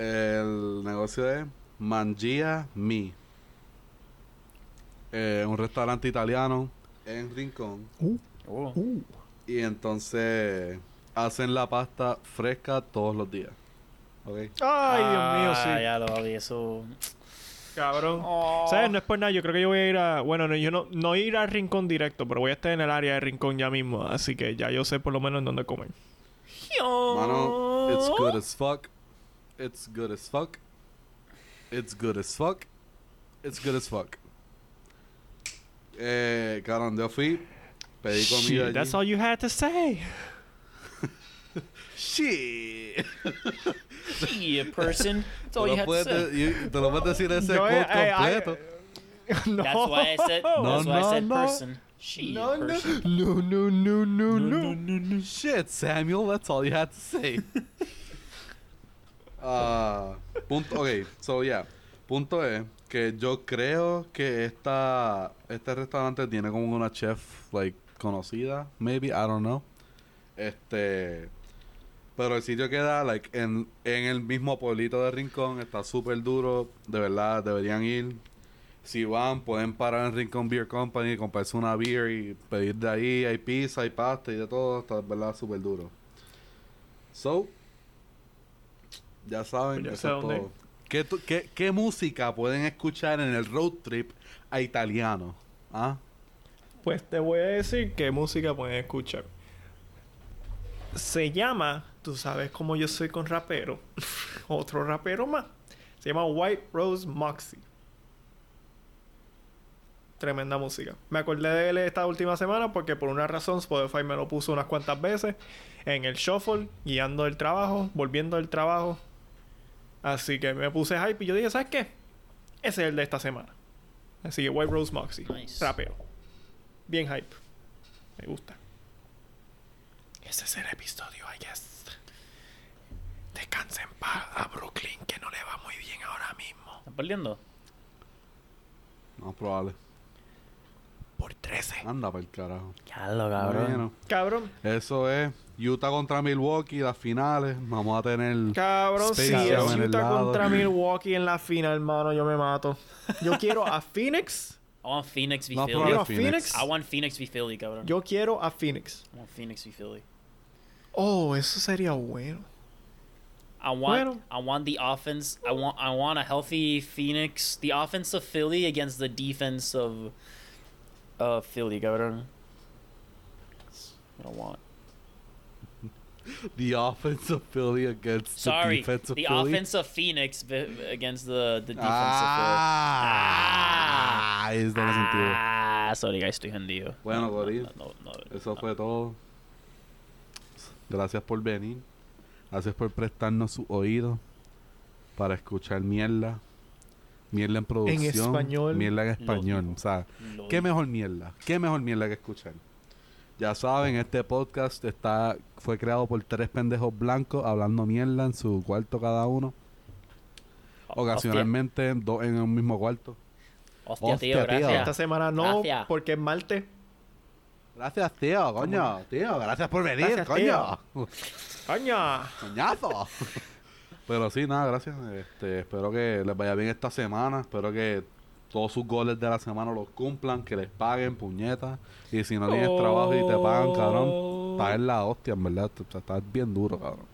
El negocio es Mangia Mi. Eh, un restaurante italiano en Rincón. Oh. Y entonces hacen la pasta fresca todos los días. ¿Ok? Ay, Dios mío, Ah, sí. Ya lo vi, eso. Cabrón. Oh. ¿Sabes? No es por nada. Yo creo que yo voy a ir a. Bueno, no, yo no, no ir al rincón directo, pero voy a estar en el área de rincón ya mismo. Así que ya yo sé por lo menos en dónde comer. Mano, it's good as fuck. It's good as fuck. It's good as fuck. It's good as fuck. Eh, cabrón, yo fui, pedí comida Shit, allí. that's all you had to say. Shit. Yeah, person. That's all you lo had to say. de- you- te lo puedes decir ese Yo, quote eh, eh, ay, completo. no. That's why I said. No, That's why I no, said no. person. She No, no, person. no, no, no, no, no. Shit, Samuel, that's all you had to say. Ah, punto, ok, so yeah. Punto es que yo creo que esta, este restaurante tiene como una chef, like, conocida, maybe, I don't know. Este, pero el sitio queda, like, en, en el mismo pueblito de Rincón, está súper duro, de verdad, deberían ir. Si van, pueden parar en Rincón Beer Company, comprarse una beer y pedir de ahí. Hay pizza, hay pasta y de todo. Está, de verdad, súper duro. So, ya saben, Pues ya eso sé es dónde. todo. ¿Qué, tu- qué, qué música pueden escuchar en el road trip a italiano? ¿Ah? Pues te voy a decir qué música pueden escuchar. Se llama, tú sabes cómo yo soy con rapero, otro rapero más. Se llama White Rose Moxie. Tremenda música. Me acordé de él esta última semana porque por una razón Spotify me lo puso unas cuantas veces en el shuffle, guiando el trabajo, volviendo del trabajo. Así que me puse hype y yo dije, ¿sabes qué? Ese es el de esta semana. Así que White Rose Moxie. Nice. Rapero. Bien hype. Me gusta. Ese es el episodio, I guess. Descansen en paz a Brooklyn, que no le va muy bien ahora mismo. ¿Estás perdiendo? No, probable. Por 13. Anda para el carajo. Ya lo cabrón. Bueno, Cabrón. eso es Utah contra Milwaukee, las finales. Vamos a tener. Cabrón, si Space es Utah contra Milwaukee en la final, hermano, yo me mato. Yo quiero a Phoenix I want Phoenix v No, Philly. Quiero a Phoenix. Phoenix. I want Phoenix v Philly, cabrón. Yo quiero a Phoenix. I want Phoenix v Philly. Oh, eso sería bueno. I want Bueno. I want the offense. I want I want a healthy Phoenix. The offense of Philly against the defense of uh Philly, cabrón. That's what I want. The offensive Philly against Sorry, the defensive the Philly. offense of Phoenix against the the defense Ah, ahí es of donde Philly. sentido. Ah, sorry, guys, estoy hendido. Bueno, No, no, no, no, Eso fue todo. Gracias por venir. Gracias por prestarnos su oído para escuchar mierda. Mierda en producción. español. Mierda en español. O sea, Lo ¿qué digo. mejor mierda? ¿Qué mejor mierda que escuchar? Ya saben, este podcast está fue creado por tres pendejos blancos hablando mierda en su cuarto cada uno. Ocasionalmente dos en un mismo cuarto. Hostia, tío, Hostia, tío. gracias. Esta semana no, Gracias. porque es martes. Gracias, tío, coño. Tío, gracias por venir, Gracias, coño. ¡Coño! Coñazo. Pero sí, nada, gracias. Este, espero que les vaya bien esta semana. Espero que todos sus goles de la semana los cumplan, que les paguen, puñetas. Y si no tienes trabajo y te pagan, cabrón, estás en la hostia, en verdad. O sea, estás bien duro, cabrón.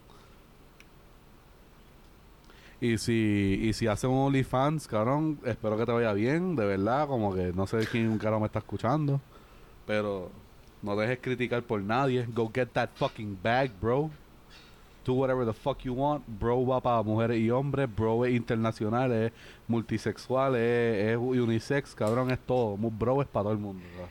Y si, y si hacen un OnlyFans, cabrón, espero que te vaya bien, de verdad. Como que no sé quién carajo me está escuchando. Pero no dejes criticar por nadie. Go get that fucking bag, bro. Do whatever the fuck you want. Bro va para mujeres y hombres. Bro es internacional, es multisexual, es, es unisex, cabrón, es todo. Bro es para todo el mundo, ¿verdad?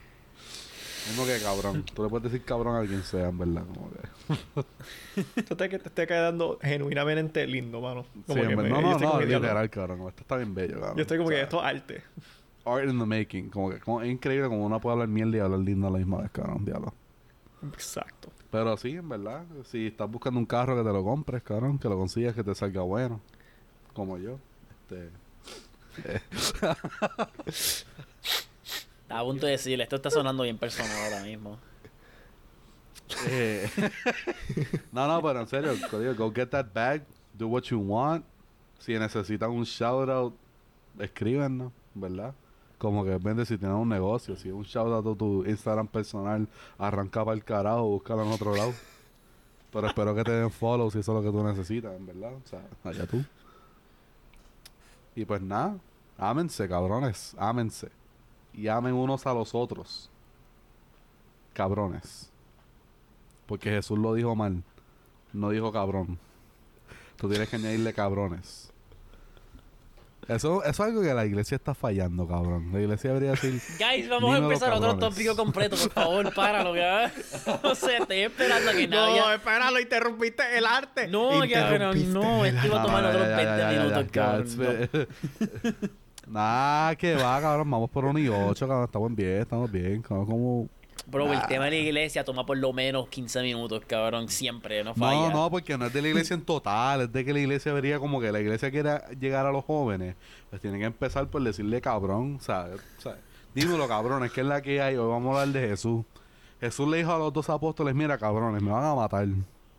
Mismo que cabrón. Tú le puedes decir cabrón a quien sea, en verdad. Como que. Te, te está quedando genuinamente lindo, mano. Como Sí, que me- no, no, no, que, literal, cabrón. Esto está bien bello, cabrón. Yo estoy como O que sea, esto es arte. Art in the making. Como que como, es increíble como uno puede hablar mierda y hablar lindo a la misma vez, cabrón. Diablo. Exacto. Pero sí, en verdad. Si estás buscando un carro que te lo compres, cabrón, que lo consigas, que te salga bueno. Como yo. Este. Estaba a punto de decirle, esto está sonando bien personal ahora mismo. eh, no, no, pero en serio, go get that bag, do what you want. Si necesitan un shout out, escríbenos, ¿verdad? Como que vende si tienes un negocio, si un shout out a tu Instagram personal, arranca para el carajo, búscalo en otro lado. Pero espero que te den follow si eso es lo que tú necesitas, en verdad. O sea, allá tú. Y pues nada, ámense, cabrones, ámense. Y amen unos a los otros. Cabrones. Porque Jesús lo dijo mal. No dijo cabrón. Tú tienes que añadirle cabrones. Eso, eso es algo que la iglesia está fallando, cabrón. La iglesia debería decir... Guys, vamos a empezar otro tópico completo, por favor, páralo, ya. No sé, estoy esperando a que nadie... No, espera, lo interrumpiste el arte. No, cabrón, Interrumpiste no, esto iba a tomar No, no, otros ya, 20 ya, ya, ya, minutos, ya, cabrón. Nah, que va, cabrón. Vamos por un y ocho, cabrón. Estamos bien, estamos bien. Cabrón, como... Bro, el tema de la iglesia toma por lo menos 15 minutos, cabrón, siempre, no No, falla. no, porque no es de la iglesia en total, es de que la iglesia vería como que la iglesia quiera llegar a los jóvenes, pues tiene que empezar por decirle cabrón, ¿sabes? ¿sabes? Dímelo, cabrones, que es la que hay, hoy vamos a hablar de Jesús. Jesús le dijo a los dos apóstoles, mira, cabrones, me van a matar,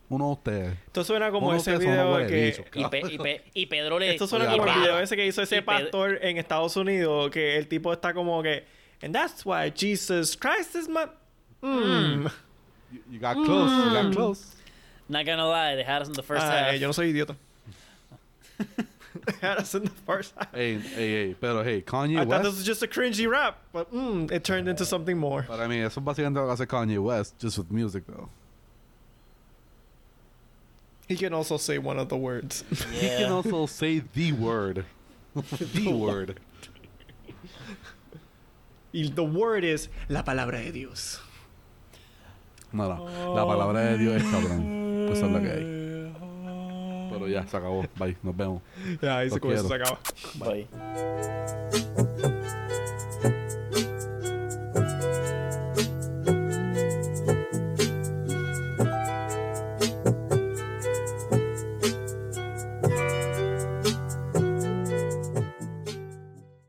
uno de ustedes. Esto suena como Uno ese video que... Y, Pe- y, Pe- y Pedro le... Esto suena Oiga, como el video ese que hizo ese pastor en Estados Unidos, que el tipo está como que... And that's why Jesus Christ is my... Mm. You, you got close, you got close. Not gonna lie, they had us in the first Ah, half. yo no soy idiota. us in the first half. Hey, hey, hey, pero hey, Kanye I thought this was just a cringy rap, but mm, it turned into something more. para mí, eso es básicamente lo que hace Kanye West, just with music, though. He can also say one of the words. He can also say the word. the word. Y the word is la palabra de Dios. No, no. La palabra de Dios es cabrón. Pues es lo que hay. Pero ya, se acabó. Bye. Nos vemos. Ya, ahí se acaba. Bye.